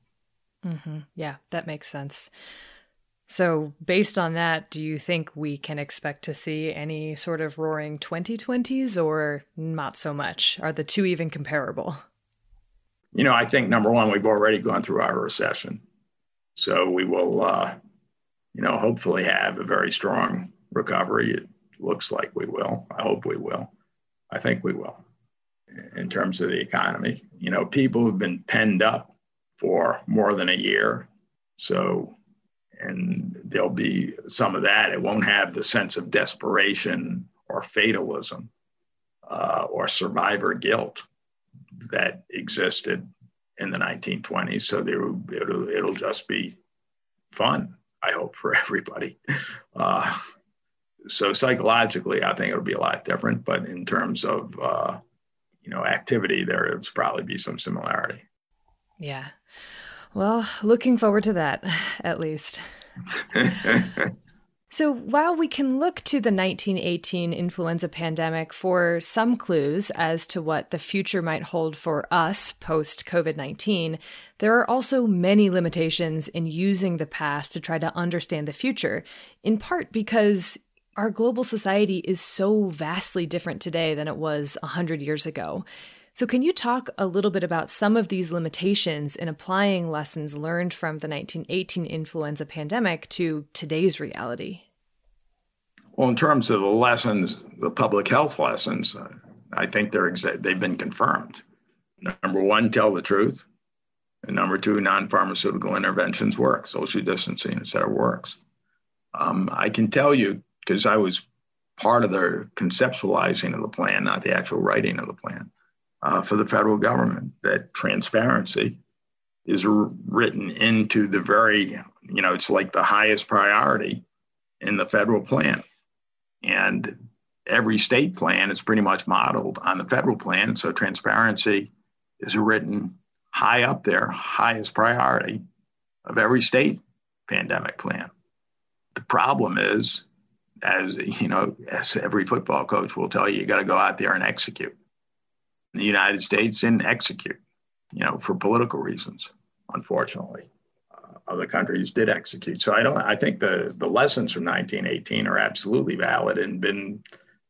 Mm-hmm. Yeah, that makes sense. So, based on that, do you think we can expect to see any sort of roaring 2020s or not so much? Are the two even comparable? You know, I think number one, we've already gone through our recession. So, we will, uh, you know, hopefully have a very strong recovery. It looks like we will. I hope we will. I think we will in terms of the economy. You know, people have been penned up for more than a year. So, and there'll be some of that. It won't have the sense of desperation or fatalism uh, or survivor guilt that existed in the 1920s. So there, it'll, it'll just be fun, I hope, for everybody. Uh, so psychologically, I think it'll be a lot different. But in terms of uh, you know activity, there will probably be some similarity. Yeah, well, looking forward to that, at least. so, while we can look to the 1918 influenza pandemic for some clues as to what the future might hold for us post COVID 19, there are also many limitations in using the past to try to understand the future, in part because our global society is so vastly different today than it was 100 years ago. So, can you talk a little bit about some of these limitations in applying lessons learned from the 1918 influenza pandemic to today's reality? Well, in terms of the lessons, the public health lessons, uh, I think they're exa- they've been confirmed. Number one, tell the truth. And number two, non pharmaceutical interventions work. Social distancing, et cetera, works. Um, I can tell you, because I was part of the conceptualizing of the plan, not the actual writing of the plan uh, for the federal government that transparency is written into the very, you know, it's like the highest priority in the federal plan. And every state plan is pretty much modeled on the federal plan. So transparency is written high up there, highest priority of every state pandemic plan. The problem is, as you know, as every football coach will tell you, you got to go out there and execute the United States didn't execute, you know, for political reasons, unfortunately. Uh, other countries did execute. So I don't. I think the the lessons from 1918 are absolutely valid and been,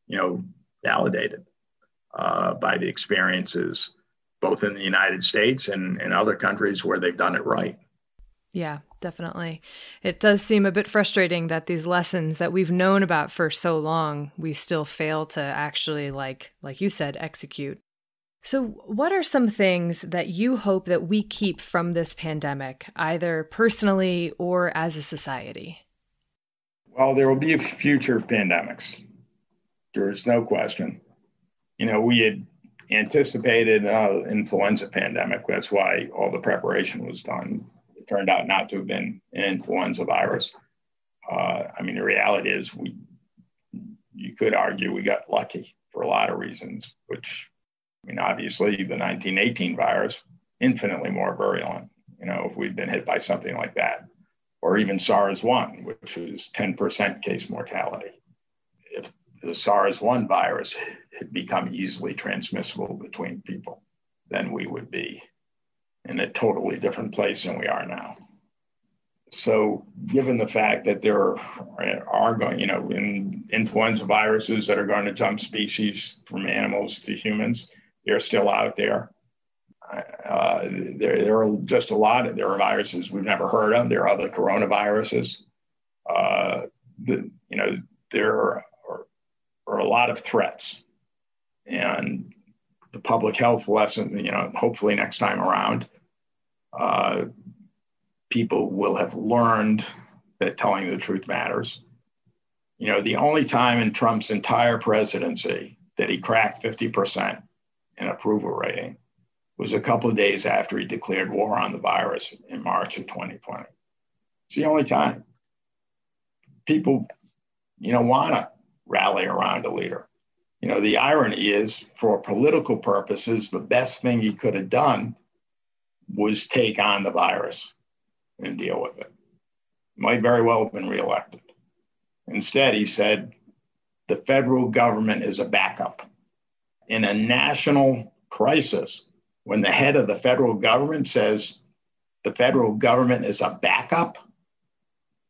you know, validated uh, by the experiences both in the United States and in other countries where they've done it right. Yeah, definitely. It does seem a bit frustrating that these lessons that we've known about for so long, we still fail to actually like like you said execute. So, what are some things that you hope that we keep from this pandemic, either personally or as a society? Well, there will be future pandemics. There's no question. You know, we had anticipated uh, influenza pandemic. That's why all the preparation was done. It turned out not to have been an influenza virus. Uh, I mean, the reality is, we you could argue we got lucky for a lot of reasons, which I mean, obviously, the 1918 virus, infinitely more virulent, you know, if we'd been hit by something like that, or even SARS 1, which is 10% case mortality. If the SARS 1 virus had become easily transmissible between people, then we would be in a totally different place than we are now. So, given the fact that there are going, you know, in influenza viruses that are going to jump species from animals to humans, they're still out there. Uh, there, there are just a lot of there are viruses we've never heard of. There are other coronaviruses. Uh, the, you know, there are, are, a lot of threats, and the public health lesson. You know, hopefully next time around, uh, people will have learned that telling the truth matters. You know, the only time in Trump's entire presidency that he cracked 50% and approval rating was a couple of days after he declared war on the virus in March of 2020. It's the only time people, you know, want to rally around a leader. You know, the irony is, for political purposes, the best thing he could have done was take on the virus and deal with it. Might very well have been reelected. Instead, he said, the federal government is a backup. In a national crisis, when the head of the federal government says the federal government is a backup,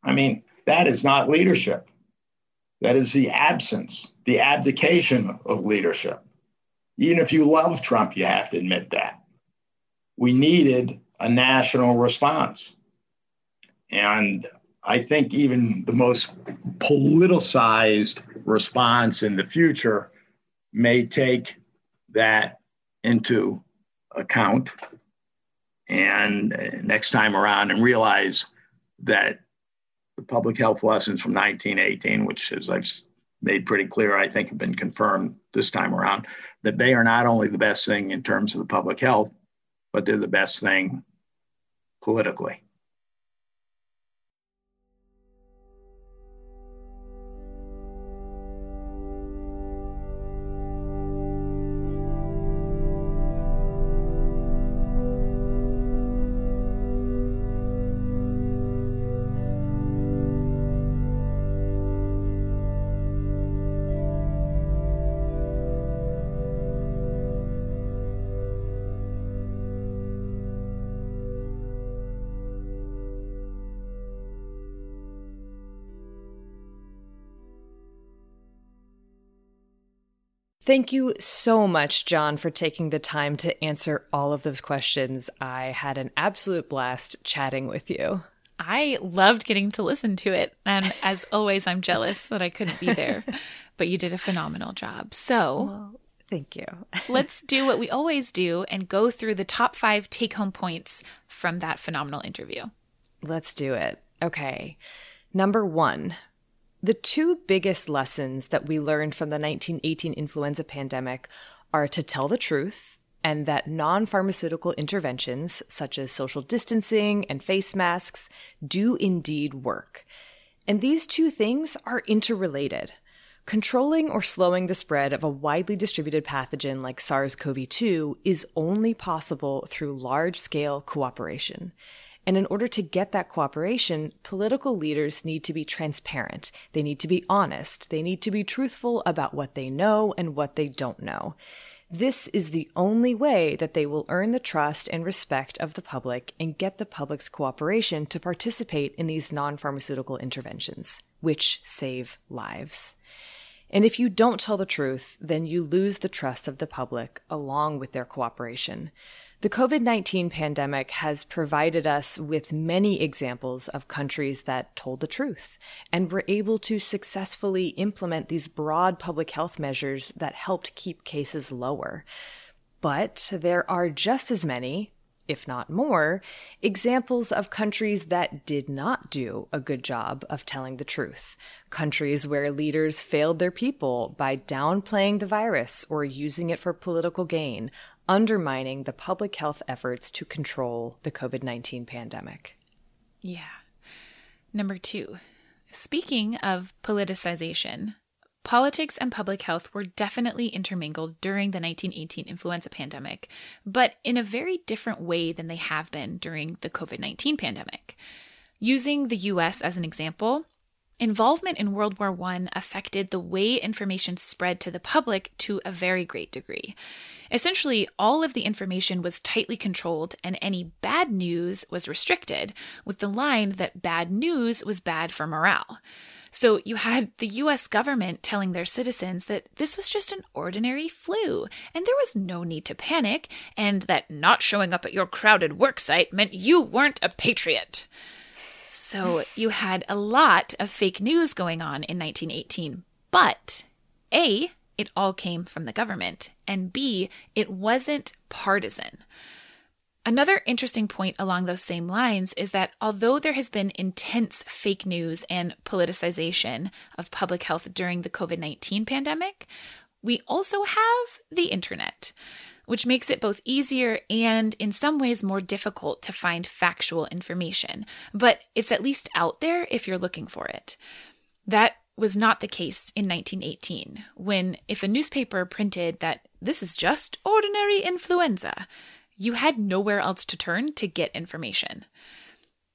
I mean, that is not leadership. That is the absence, the abdication of leadership. Even if you love Trump, you have to admit that. We needed a national response. And I think even the most politicized response in the future may take that into account and uh, next time around and realize that the public health lessons from 1918, which, as I've made pretty clear, I think have been confirmed this time around, that they are not only the best thing in terms of the public health, but they're the best thing politically. Thank you so much, John, for taking the time to answer all of those questions. I had an absolute blast chatting with you. I loved getting to listen to it. And as always, I'm jealous that I couldn't be there, but you did a phenomenal job. So, well, thank you. let's do what we always do and go through the top five take home points from that phenomenal interview. Let's do it. Okay. Number one, the two biggest lessons that we learned from the 1918 influenza pandemic are to tell the truth and that non pharmaceutical interventions, such as social distancing and face masks, do indeed work. And these two things are interrelated. Controlling or slowing the spread of a widely distributed pathogen like SARS CoV 2 is only possible through large scale cooperation. And in order to get that cooperation, political leaders need to be transparent. They need to be honest. They need to be truthful about what they know and what they don't know. This is the only way that they will earn the trust and respect of the public and get the public's cooperation to participate in these non pharmaceutical interventions, which save lives. And if you don't tell the truth, then you lose the trust of the public along with their cooperation. The COVID 19 pandemic has provided us with many examples of countries that told the truth and were able to successfully implement these broad public health measures that helped keep cases lower. But there are just as many, if not more, examples of countries that did not do a good job of telling the truth. Countries where leaders failed their people by downplaying the virus or using it for political gain, undermining the public health efforts to control the COVID 19 pandemic. Yeah. Number two, speaking of politicization, politics and public health were definitely intermingled during the 1918 influenza pandemic, but in a very different way than they have been during the COVID 19 pandemic. Using the US as an example, Involvement in World War I affected the way information spread to the public to a very great degree. Essentially, all of the information was tightly controlled, and any bad news was restricted, with the line that bad news was bad for morale. So you had the US government telling their citizens that this was just an ordinary flu, and there was no need to panic, and that not showing up at your crowded worksite meant you weren't a patriot. So you had a lot of fake news going on in 1918. But A, it all came from the government, and B, it wasn't partisan. Another interesting point along those same lines is that although there has been intense fake news and politicization of public health during the COVID 19 pandemic, we also have the internet. Which makes it both easier and in some ways more difficult to find factual information. But it's at least out there if you're looking for it. That was not the case in 1918, when if a newspaper printed that this is just ordinary influenza, you had nowhere else to turn to get information.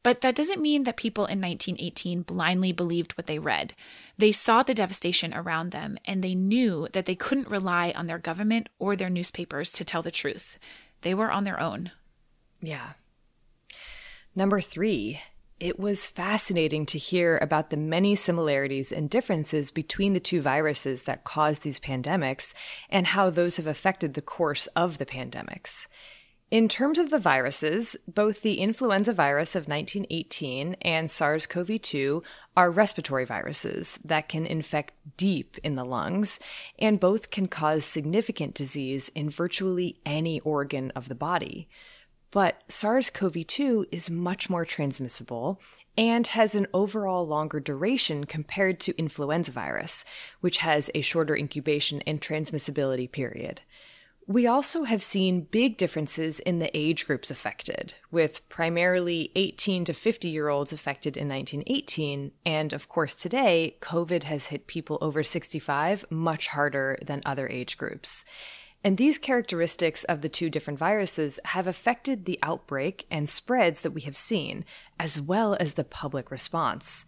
But that doesn't mean that people in 1918 blindly believed what they read. They saw the devastation around them and they knew that they couldn't rely on their government or their newspapers to tell the truth. They were on their own. Yeah. Number three, it was fascinating to hear about the many similarities and differences between the two viruses that caused these pandemics and how those have affected the course of the pandemics. In terms of the viruses, both the influenza virus of 1918 and SARS CoV 2 are respiratory viruses that can infect deep in the lungs, and both can cause significant disease in virtually any organ of the body. But SARS CoV 2 is much more transmissible and has an overall longer duration compared to influenza virus, which has a shorter incubation and transmissibility period. We also have seen big differences in the age groups affected, with primarily 18 to 50 year olds affected in 1918. And of course, today, COVID has hit people over 65 much harder than other age groups. And these characteristics of the two different viruses have affected the outbreak and spreads that we have seen, as well as the public response.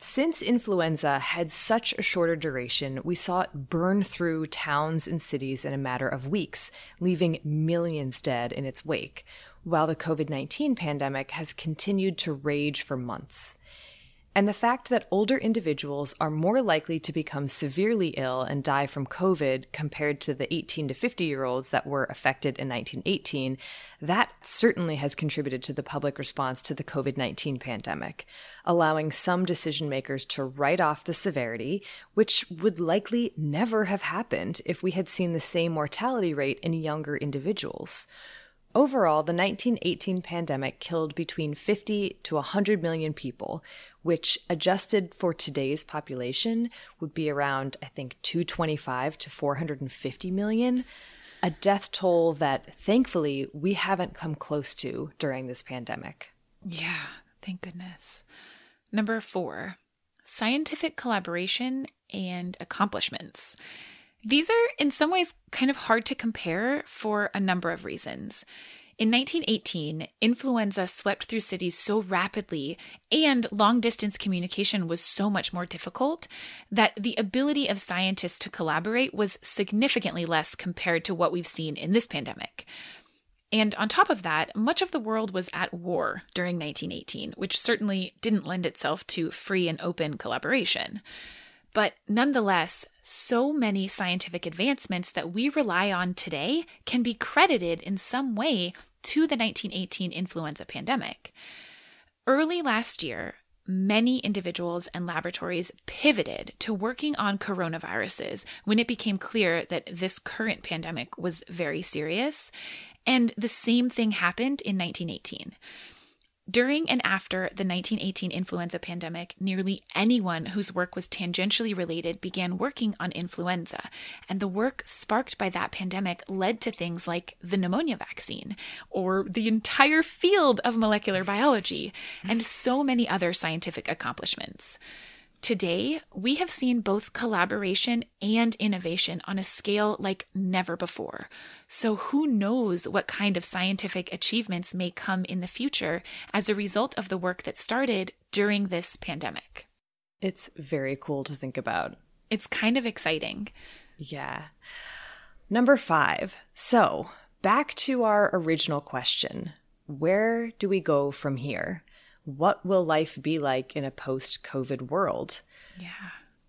Since influenza had such a shorter duration, we saw it burn through towns and cities in a matter of weeks, leaving millions dead in its wake, while the COVID 19 pandemic has continued to rage for months and the fact that older individuals are more likely to become severely ill and die from COVID compared to the 18 to 50 year olds that were affected in 1918, that certainly has contributed to the public response to the COVID 19 pandemic, allowing some decision makers to write off the severity, which would likely never have happened if we had seen the same mortality rate in younger individuals. Overall, the 1918 pandemic killed between 50 to 100 million people, which adjusted for today's population would be around, I think, 225 to 450 million. A death toll that thankfully we haven't come close to during this pandemic. Yeah, thank goodness. Number four, scientific collaboration and accomplishments. These are, in some ways, kind of hard to compare for a number of reasons. In 1918, influenza swept through cities so rapidly and long distance communication was so much more difficult that the ability of scientists to collaborate was significantly less compared to what we've seen in this pandemic. And on top of that, much of the world was at war during 1918, which certainly didn't lend itself to free and open collaboration. But nonetheless, so many scientific advancements that we rely on today can be credited in some way to the 1918 influenza pandemic. Early last year, many individuals and laboratories pivoted to working on coronaviruses when it became clear that this current pandemic was very serious. And the same thing happened in 1918. During and after the 1918 influenza pandemic, nearly anyone whose work was tangentially related began working on influenza, and the work sparked by that pandemic led to things like the pneumonia vaccine, or the entire field of molecular biology, and so many other scientific accomplishments. Today, we have seen both collaboration and innovation on a scale like never before. So, who knows what kind of scientific achievements may come in the future as a result of the work that started during this pandemic? It's very cool to think about. It's kind of exciting. Yeah. Number five. So, back to our original question Where do we go from here? What will life be like in a post COVID world? Yeah.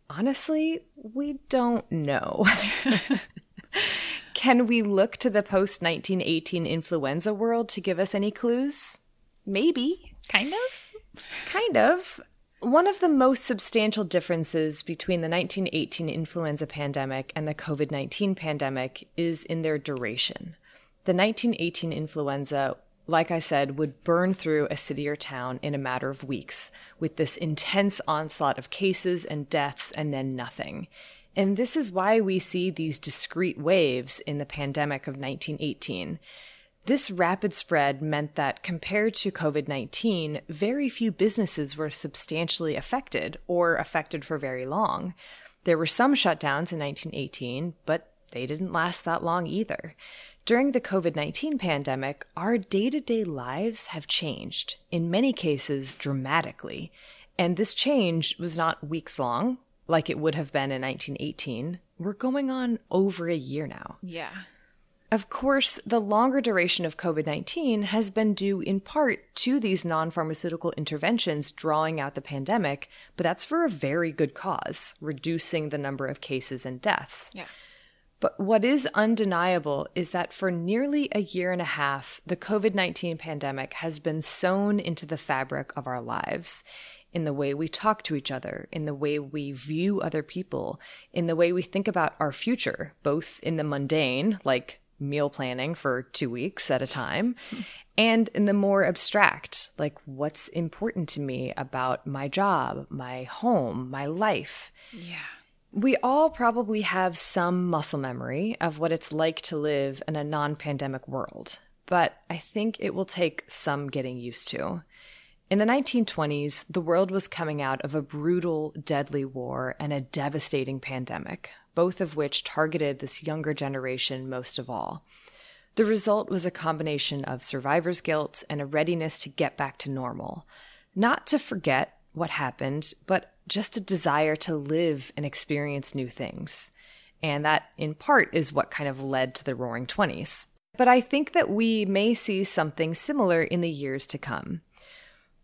Honestly, we don't know. Can we look to the post 1918 influenza world to give us any clues? Maybe. Kind of. Kind of. One of the most substantial differences between the 1918 influenza pandemic and the COVID 19 pandemic is in their duration. The 1918 influenza like I said, would burn through a city or town in a matter of weeks with this intense onslaught of cases and deaths and then nothing. And this is why we see these discrete waves in the pandemic of 1918. This rapid spread meant that compared to COVID 19, very few businesses were substantially affected or affected for very long. There were some shutdowns in 1918, but they didn't last that long either. During the COVID 19 pandemic, our day to day lives have changed, in many cases dramatically. And this change was not weeks long, like it would have been in 1918. We're going on over a year now. Yeah. Of course, the longer duration of COVID 19 has been due in part to these non pharmaceutical interventions drawing out the pandemic, but that's for a very good cause, reducing the number of cases and deaths. Yeah. But what is undeniable is that for nearly a year and a half, the COVID 19 pandemic has been sewn into the fabric of our lives in the way we talk to each other, in the way we view other people, in the way we think about our future, both in the mundane, like meal planning for two weeks at a time, and in the more abstract, like what's important to me about my job, my home, my life. Yeah. We all probably have some muscle memory of what it's like to live in a non pandemic world, but I think it will take some getting used to. In the 1920s, the world was coming out of a brutal, deadly war and a devastating pandemic, both of which targeted this younger generation most of all. The result was a combination of survivor's guilt and a readiness to get back to normal. Not to forget what happened, but just a desire to live and experience new things. And that, in part, is what kind of led to the Roaring Twenties. But I think that we may see something similar in the years to come.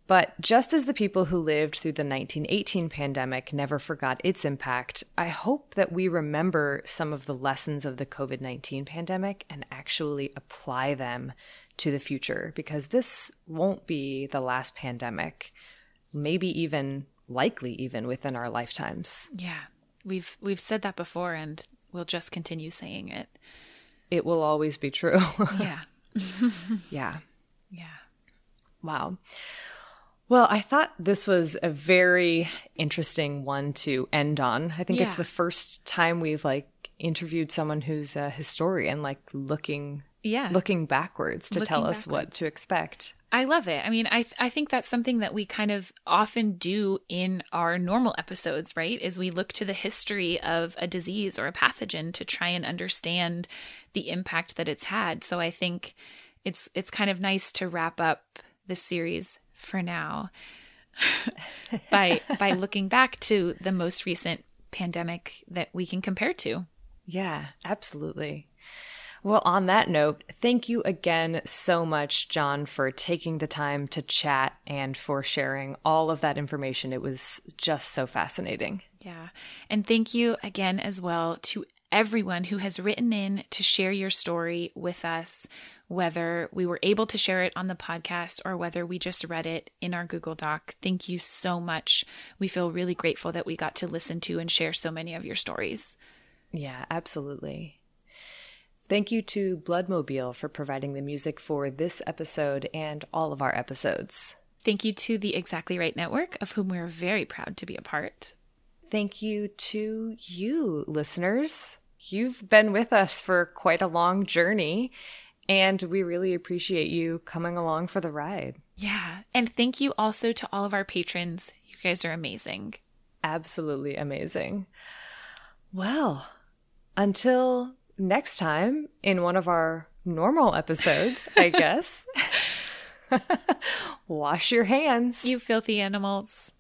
But just as the people who lived through the 1918 pandemic never forgot its impact, I hope that we remember some of the lessons of the COVID 19 pandemic and actually apply them to the future because this won't be the last pandemic, maybe even likely even within our lifetimes. Yeah. We've we've said that before and we'll just continue saying it. It will always be true. Yeah. yeah. Yeah. Wow. Well, I thought this was a very interesting one to end on. I think Yeah. it's the first time we've like interviewed someone who's a historian, like looking Yeah. looking backwards to tell Looking us what to expect. I love it. I mean, I th- I think that's something that we kind of often do in our normal episodes, right? Is we look to the history of a disease or a pathogen to try and understand the impact that it's had. So I think it's it's kind of nice to wrap up this series for now by by looking back to the most recent pandemic that we can compare to. Yeah, absolutely. Well, on that note, thank you again so much, John, for taking the time to chat and for sharing all of that information. It was just so fascinating. Yeah. And thank you again as well to everyone who has written in to share your story with us, whether we were able to share it on the podcast or whether we just read it in our Google Doc. Thank you so much. We feel really grateful that we got to listen to and share so many of your stories. Yeah, absolutely. Thank you to Bloodmobile for providing the music for this episode and all of our episodes. Thank you to the Exactly Right Network, of whom we're very proud to be a part. Thank you to you, listeners. You've been with us for quite a long journey, and we really appreciate you coming along for the ride. Yeah. And thank you also to all of our patrons. You guys are amazing. Absolutely amazing. Well, until next time in one of our normal episodes, I guess, wash your hands. You filthy animals.